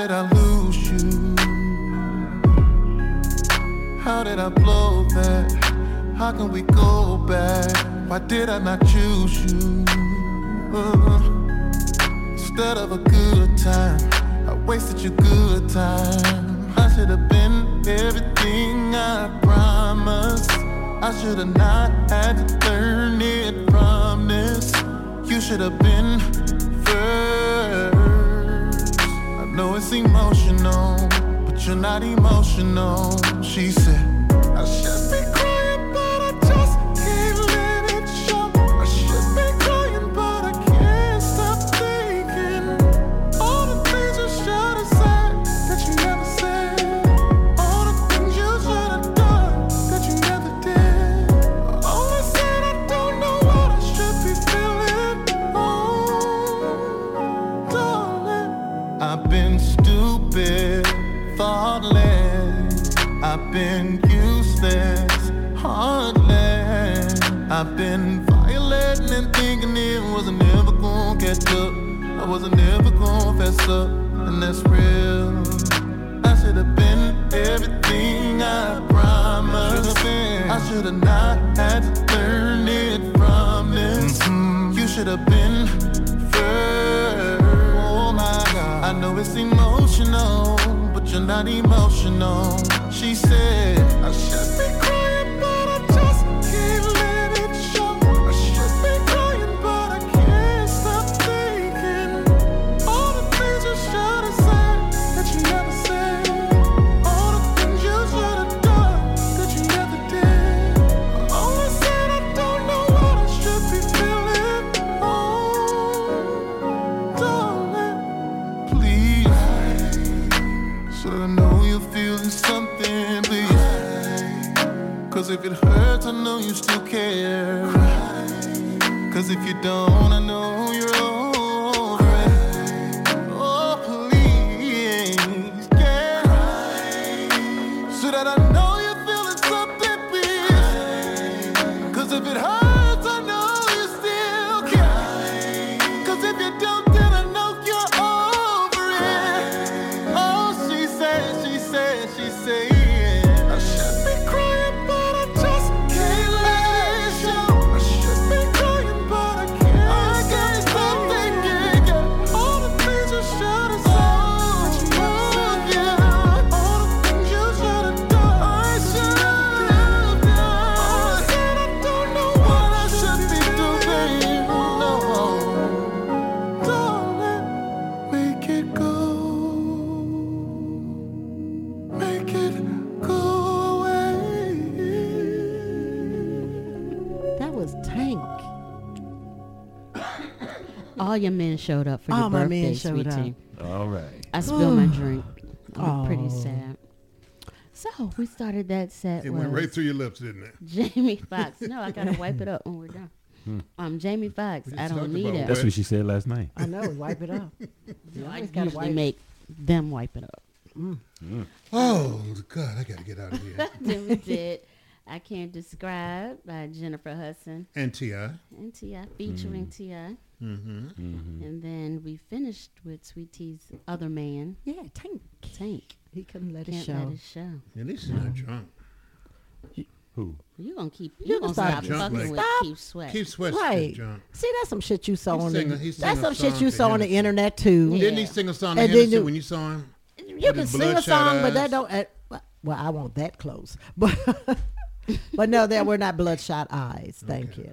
did I lose you? How did I blow that? How can we go back? Why did I not choose you? Uh, instead of a good time, I wasted your good time. I should have been everything I promised. I should have not had to learn it from this. You should have been Know it's emotional, but you're not emotional. She said. I've been violating and thinking it wasn't ever gonna catch up. I wasn't ever gonna fess up, and that's real. I should have been everything I promised. I should have not had to turn it from this. Mm-hmm. You should have been first. Oh my God. I know it's emotional, but you're not emotional. She said I should be Cause if it hurts, I know you still care. Cause if you don't, I know All your men showed up for your All my birthday, men showed up. sweetie. All right. I spilled my drink. I'm pretty Oh. sad. So we started that set. It went right through your lips, didn't it? Jamie Foxx. No, I gotta wipe it up when we're done. Hmm. Um, Jamie Foxx. I don't need about it. That's what she said last night. I know. Wipe it up. You I always gotta usually wipe. make them wipe it up. Mm. Oh God, I gotta get out of here. then we did I Can't Describe by Jennifer Hudson and T.I. and T.I. featuring Mm. T.I. Mm-hmm. Mm-hmm. And then we finished with Sweet T's Other Man. Yeah, Tank. Tank. He couldn't let it Can't show. let it show. At least he's not drunk. Who? You gonna keep You you, gonna stop stop drunk fucking like- with Stop. Keith Sweat. Keith Sweat Right. drunk. See, that's some shit you saw He on sang the. a- he sang That's some shit you to saw on the internet too. Yeah. Didn't he sing a song to And then Hennessy you- when you saw him? You can sing a bloodshot song, but that don't. Uh, well, I want that close, but but no, there were not bloodshot eyes. Thank you.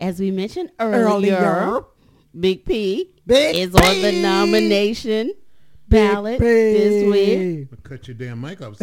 Woo! As we mentioned earlier, Earlier. Big P Big is on the P. nomination ballot this week. Cut your damn mic off.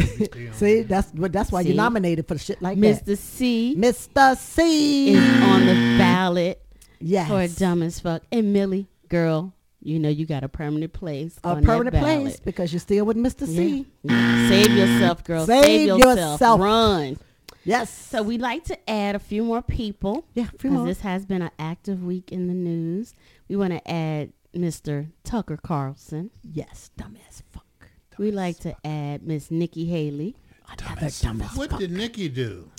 See, that's what. That's why See? you're nominated for shit like that. Mr. C Mr. C is on the ballot Yes. for dumb as fuck. And Millie, girl, you know you got a permanent place. a on that permanent place because you're still with Mr. C. Yeah. Save yourself, girl. Save Save, yourself. yourself. Run. Yes. So we like to add a few more people. Yeah, a few 'cause more. This has been an active week in the news. We want to add Mr. Tucker Carlson. Yes, dumb as fuck. we like to add Miss Nikki Haley. Another dumb as What fuck. did Nikki do?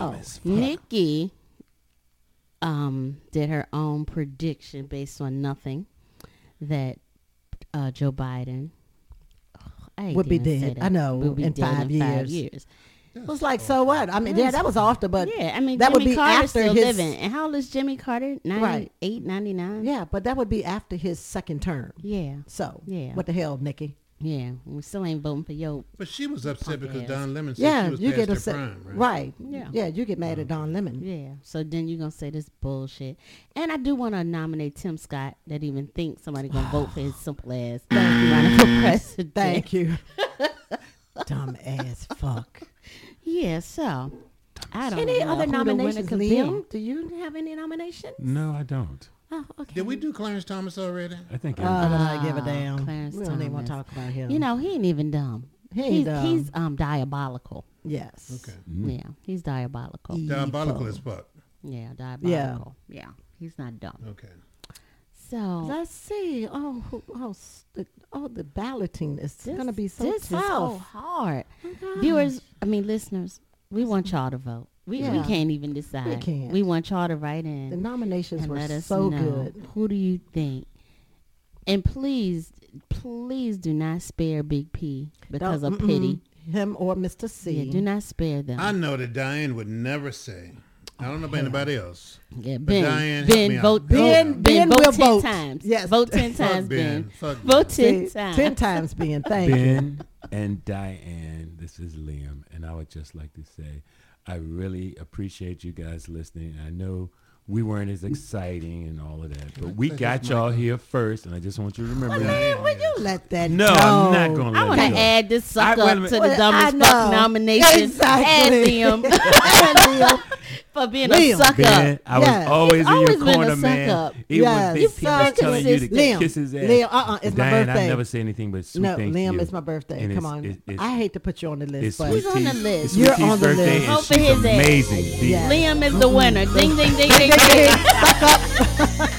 Oh, Nikki um, did her own prediction based on nothing that uh, Joe Biden I Would be dead. I know, will be in dead five in five years. Years. It was like, so what? I mean, yeah, that was after, but yeah, I mean, that Jimmy would be Carter's after still his living. And how old is Jimmy Carter? 98, 99? Yeah, but that would be after his second term. Yeah. So, Yeah. what the hell, Nikki? Yeah, we still ain't voting for yo. But she was upset because ass. Don Lemon said Yeah, she was you past get upset. prime, right? Right. Yeah. Yeah, you get mad at Don Lemon. Yeah. So then you're gonna say this bullshit. And I do want to nominate Tim Scott that even thinks somebody gonna vote for his simple ass running for president. Thank you. dumb ass fuck. Yeah. So I don't Any know other who the winner nominations. Liam? Do you have any nominations? No, I don't. Oh, okay. Did we do Clarence Thomas already? I think Oh, I give a damn. Clarence we don't even want to talk about him. You know he ain't even dumb. He ain't he's, dumb. he's um diabolical. Yes. Okay. Yeah, he's diabolical. Diabolical Evil. as fuck. Yeah, diabolical. Yeah. Yeah, he's not dumb. Okay. So Let's see. Oh, oh, s- the, oh, the balloting is going to be so this is so hard. Oh, Viewers, I mean listeners, we want y'all to vote. We, we can't even decide. We can't. We want y'all to write in. The nominations and were let us so know good. Who do you think? And please, please do not spare Big P because Don't- of pity. Him or Mr. C. Yeah, do not spare them. I know that Diane would never say. I don't know about anybody else. Yeah, But Ben. Diane, help me Ben, out. vote. Help me Ben, out. Ben, Ben vote will ten vote. times. Yes. vote ten Fuck times, Ben. Ben. Fuck Vote ten times. ten times being thank you. Ben and Diane, this is Liam, and I would just like to say, I really appreciate you guys listening. I know we weren't as exciting and all of that, but we got y'all here first, and I just want you to remember that. Man, will you let that No, go? I'm not going to I want it to go. add this I- sucker wait a up minute. to the Well, I dumbest know. fuck nomination. Exactly. Add Liam Liam. For being Liam. a sucker. Ben, I was always He's in always your been a corner, suck man. up. Even Yes. when Big You're P was telling you to consistent. Liam, kiss his ass. Liam, uh-uh, it's my birthday. I never say anything but sweet No, things to Liam, you. it's my birthday. And Come it's- on. it's- it's- I hate to put you on the list, It's but Sweet Who's on the list? it's You're on the list. and Vote for his ass. amazing. The- Yeah. Liam is the winner. Ding, ding, ding, ding, Ding, ding. ding, suck up.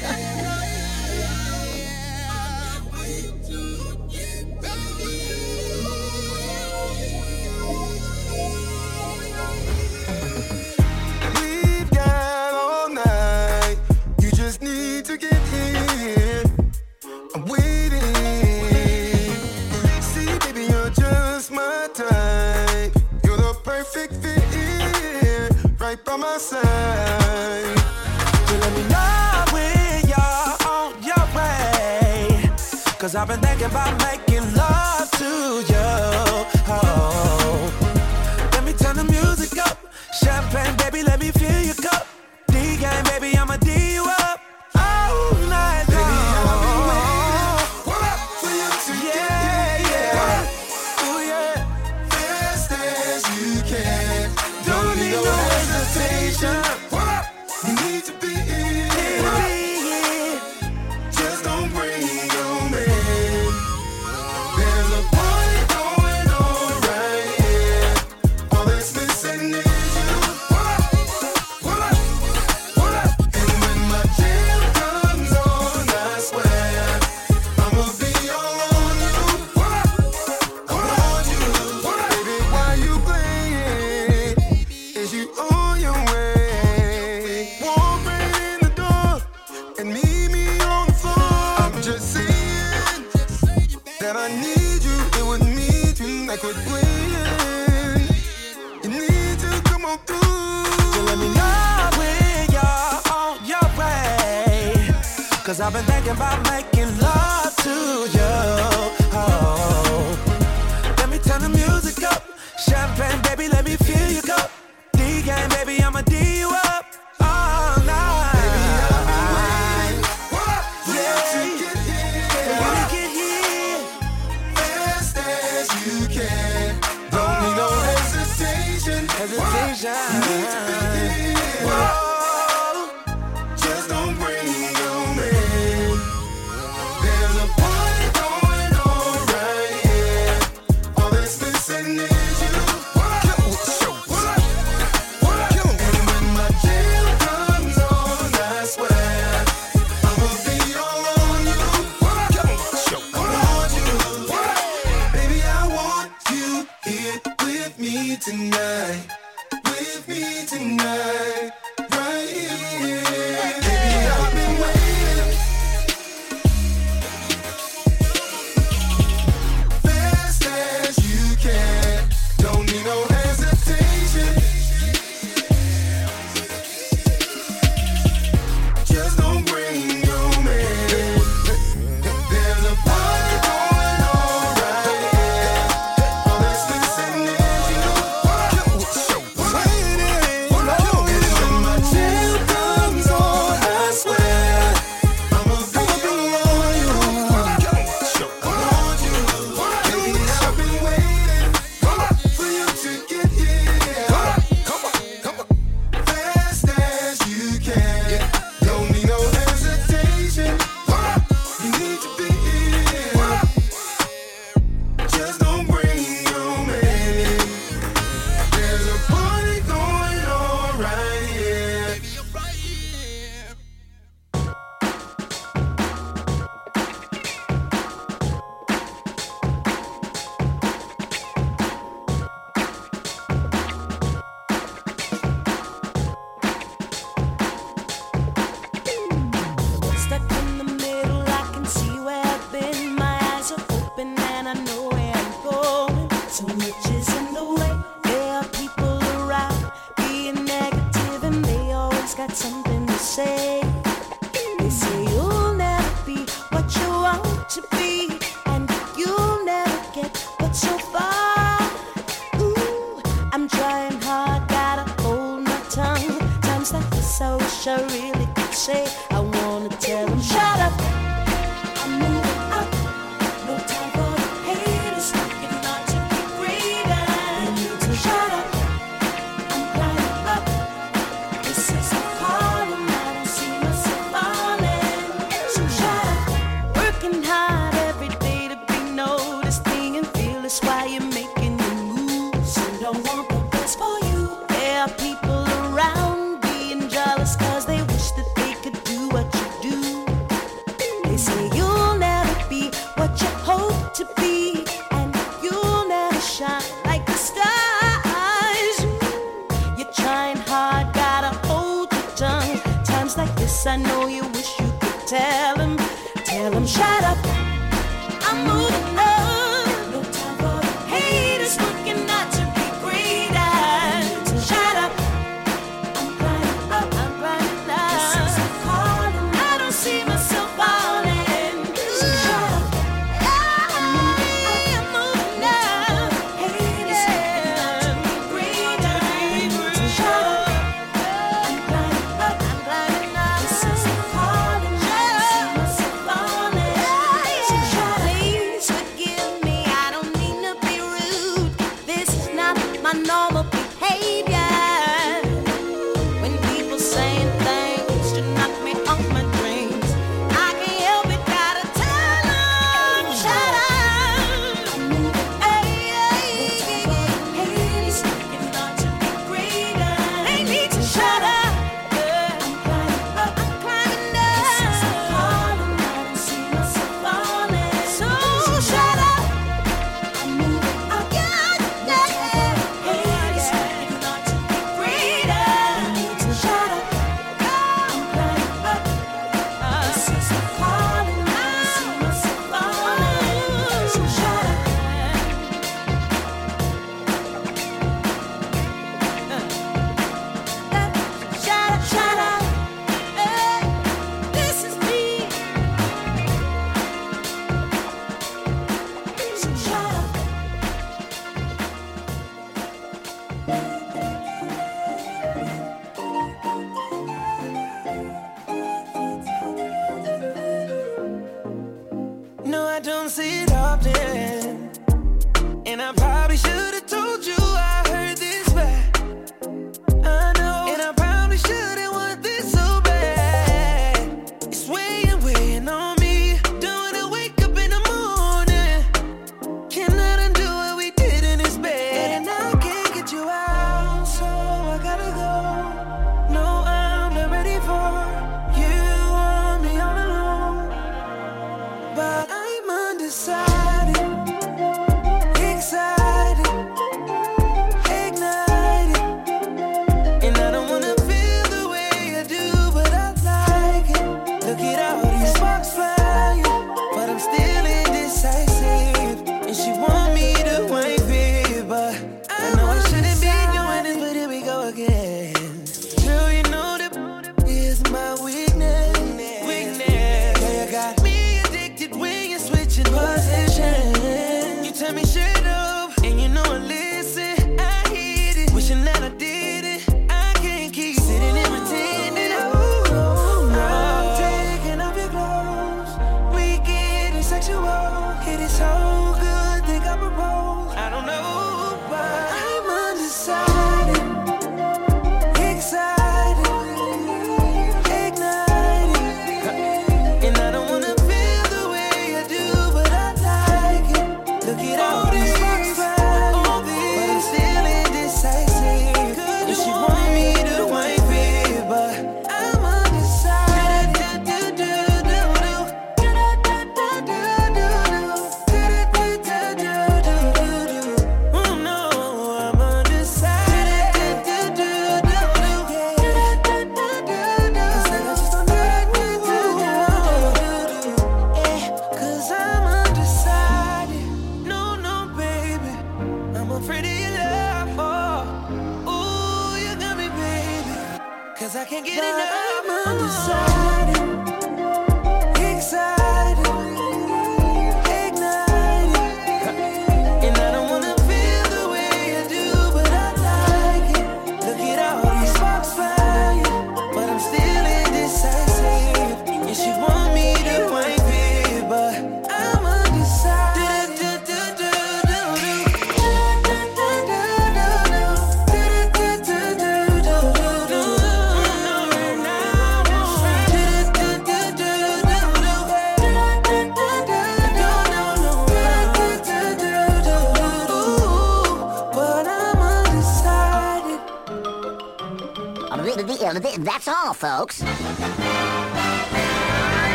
folks.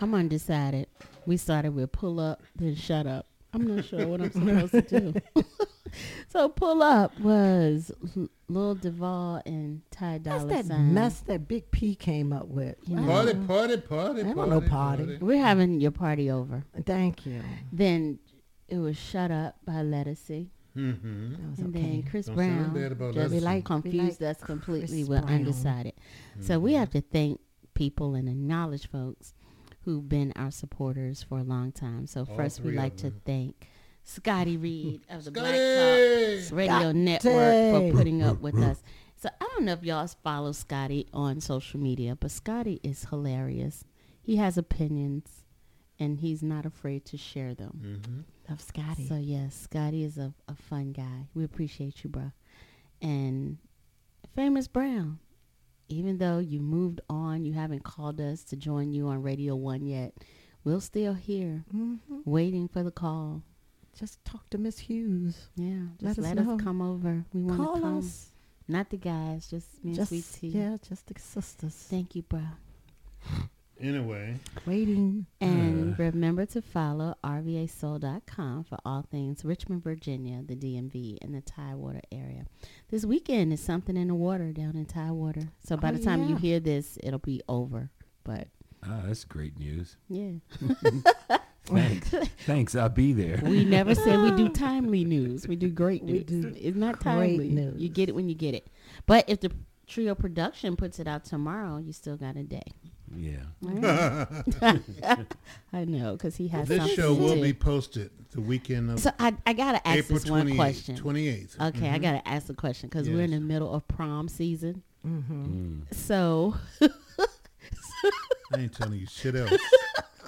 I'm undecided. We started with pull up, then shut up. I'm not sure what I'm supposed to do. so pull up was L- Lil Duval and Ty That's Dolla that Sign. mess that Big P came up with. You know. Party, party, party, I party. don't know party. We're having your party over. Thank you. Then it was Shut Up by Ledisi. Mm-hmm. That was And okay. then Chris Don't Brown bad about just Ledisi. like We confused like us completely Chris with Brown. undecided. So we have to thank people and acknowledge folks who've been our supporters for a long time. So All first we three like to thank Scotty Reed of the Black Talk Radio Scotty! Network for putting up with us. So I don't know if y'all follow Scotty on social media, but Scotty is hilarious. He has opinions and he's not afraid to share them. Mm-hmm. Love Scotty. So yes, Scotty is a, a fun guy. We appreciate you, bro. And Famous Brown, even though you moved on, you haven't called us to join you on Radio One yet. We're still here, Mhm. waiting for the call. Just talk to Miss Hughes. Yeah, just us let us, know. come over. We want to come. us. Not the guys, just me and Just, Sweet Tea. yeah, just the sisters. Thank you, bro. Anyway, Waiting. And remember to follow rvasoul.com for all things Richmond, Virginia, the DMV, and the Tidewater area. This weekend is something in the water down in Tidewater. So by Oh, the time you hear this, it'll be over. But Ah, that's great news. yeah. Thanks. Thanks. I'll be there. we never said we do timely news. We do great We news. do it's not timely. news. You get it when you get it. But if the trio production puts it out tomorrow, you still got a day. Yeah. I know because he has this something show to will do. be posted the weekend of So I, I gotta ask April this one 28th, question. 28th. Okay, I Mhm. gotta ask the question because we're in the middle of prom season. Mm-hmm. Mm. So I ain't telling you shit else.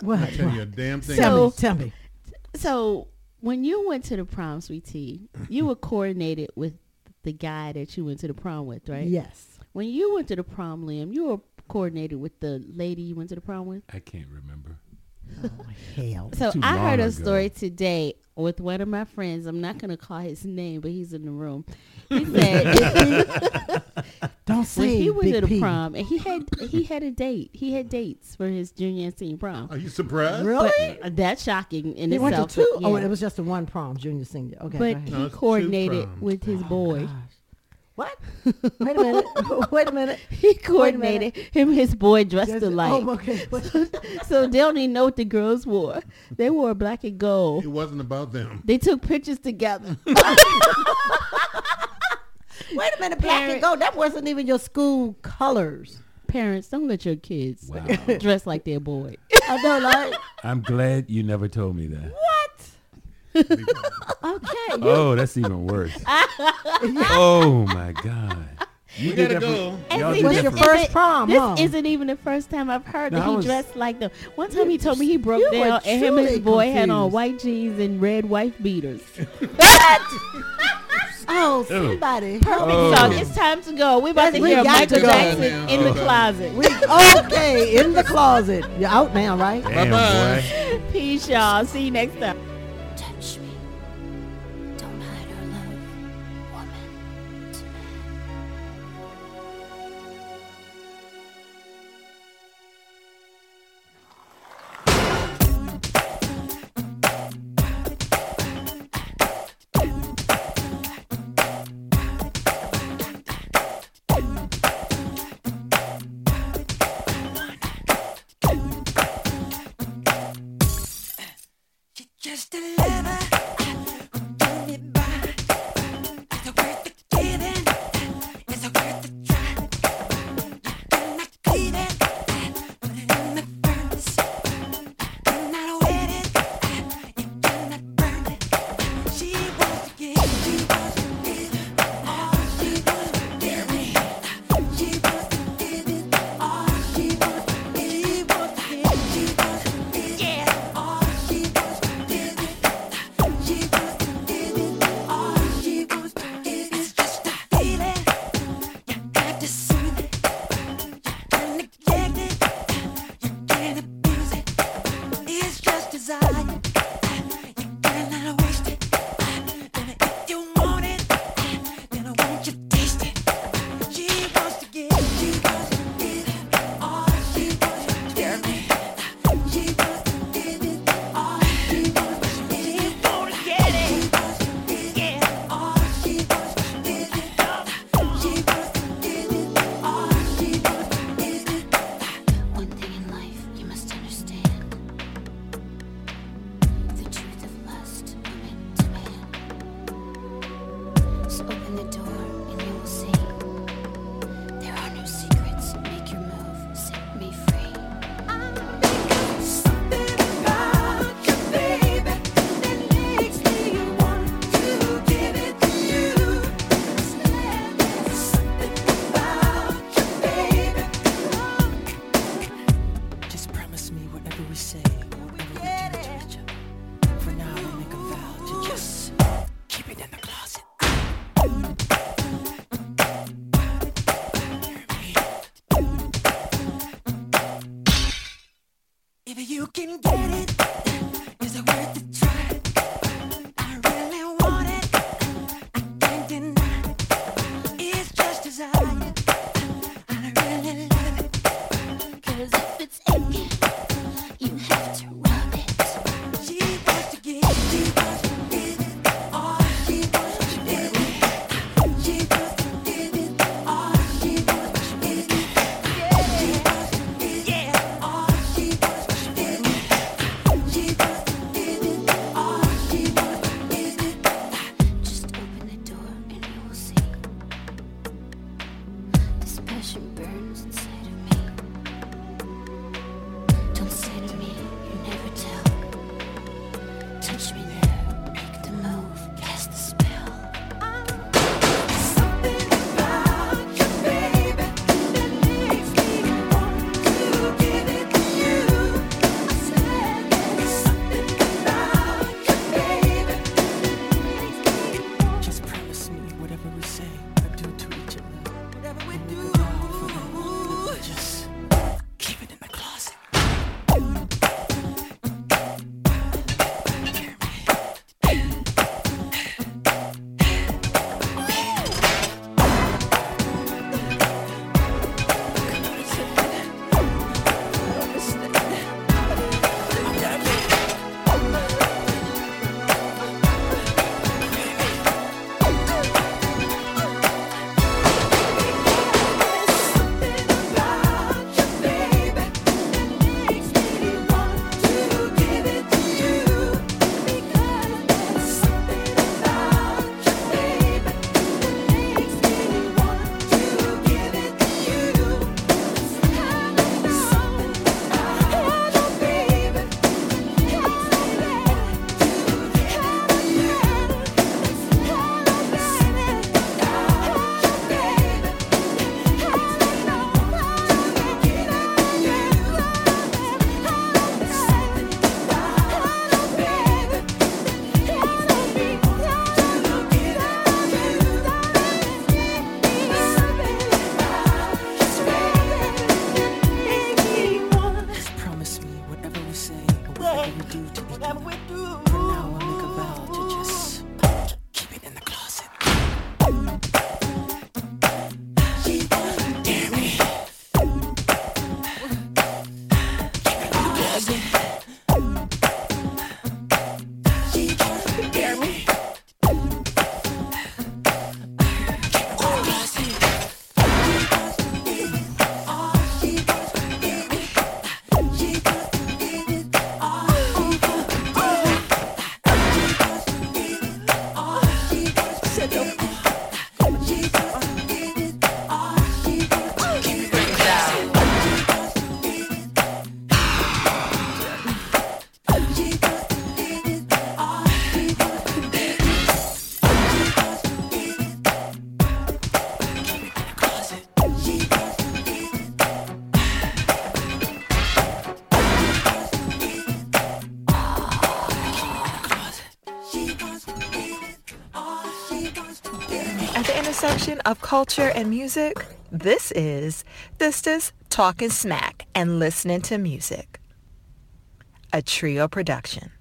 What? I tell you a damn thing. So- Tell me. So when you went to the prom, sweetie, you were coordinated with the guy that you went to the prom with, right? Yes. When you went to the prom, Liam, you were coordinated with the lady you went to the prom with. I can't remember. Oh, hell. So I heard long a ago. story today with one of my friends. I'm not going to call his name, but he's in the room. He said Don't when say he went Big to the P. prom and he had he had a date. He had dates for his junior and senior prom. Are you surprised? Really? But that's shocking in He went to two? but Oh, it was just a one prom, junior, senior. Okay. but he No, it's two coordinated with his oh, boy. What? Wait a minute. Wait a minute. He coordinated him, his boy dressed Just- alike. Oh, okay. so they don't even know what the girls wore. They wore black and gold. It wasn't about them. They took pictures together. Wait a minute. Black and gold. That wasn't even your school colors. Parents, don't let your kids Wow. dress like their boy. I know, like I'm glad you never told me that. what? Okay. Oh, that's even worse. oh my God. You We did gotta that for- go. And y'all see, What's your first isn't- prom, This huh? isn't even the first time I've heard No, that he was- dressed like them. One time he told me he broke You were down and him and his truly boy had on white jeans and red wife beaters. what? Oh, somebody. help Oh. me. So it's time to go. We're about to hear got Michael to Jackson now. in the closet. We, okay, in the closet. You're out now, right? Bye-bye. Peace, y'all. See you next time. For now, we make a vow to just keep it in the closet. Culture and music? This is Sistas Talking Smack and Listening to Music, a trio production.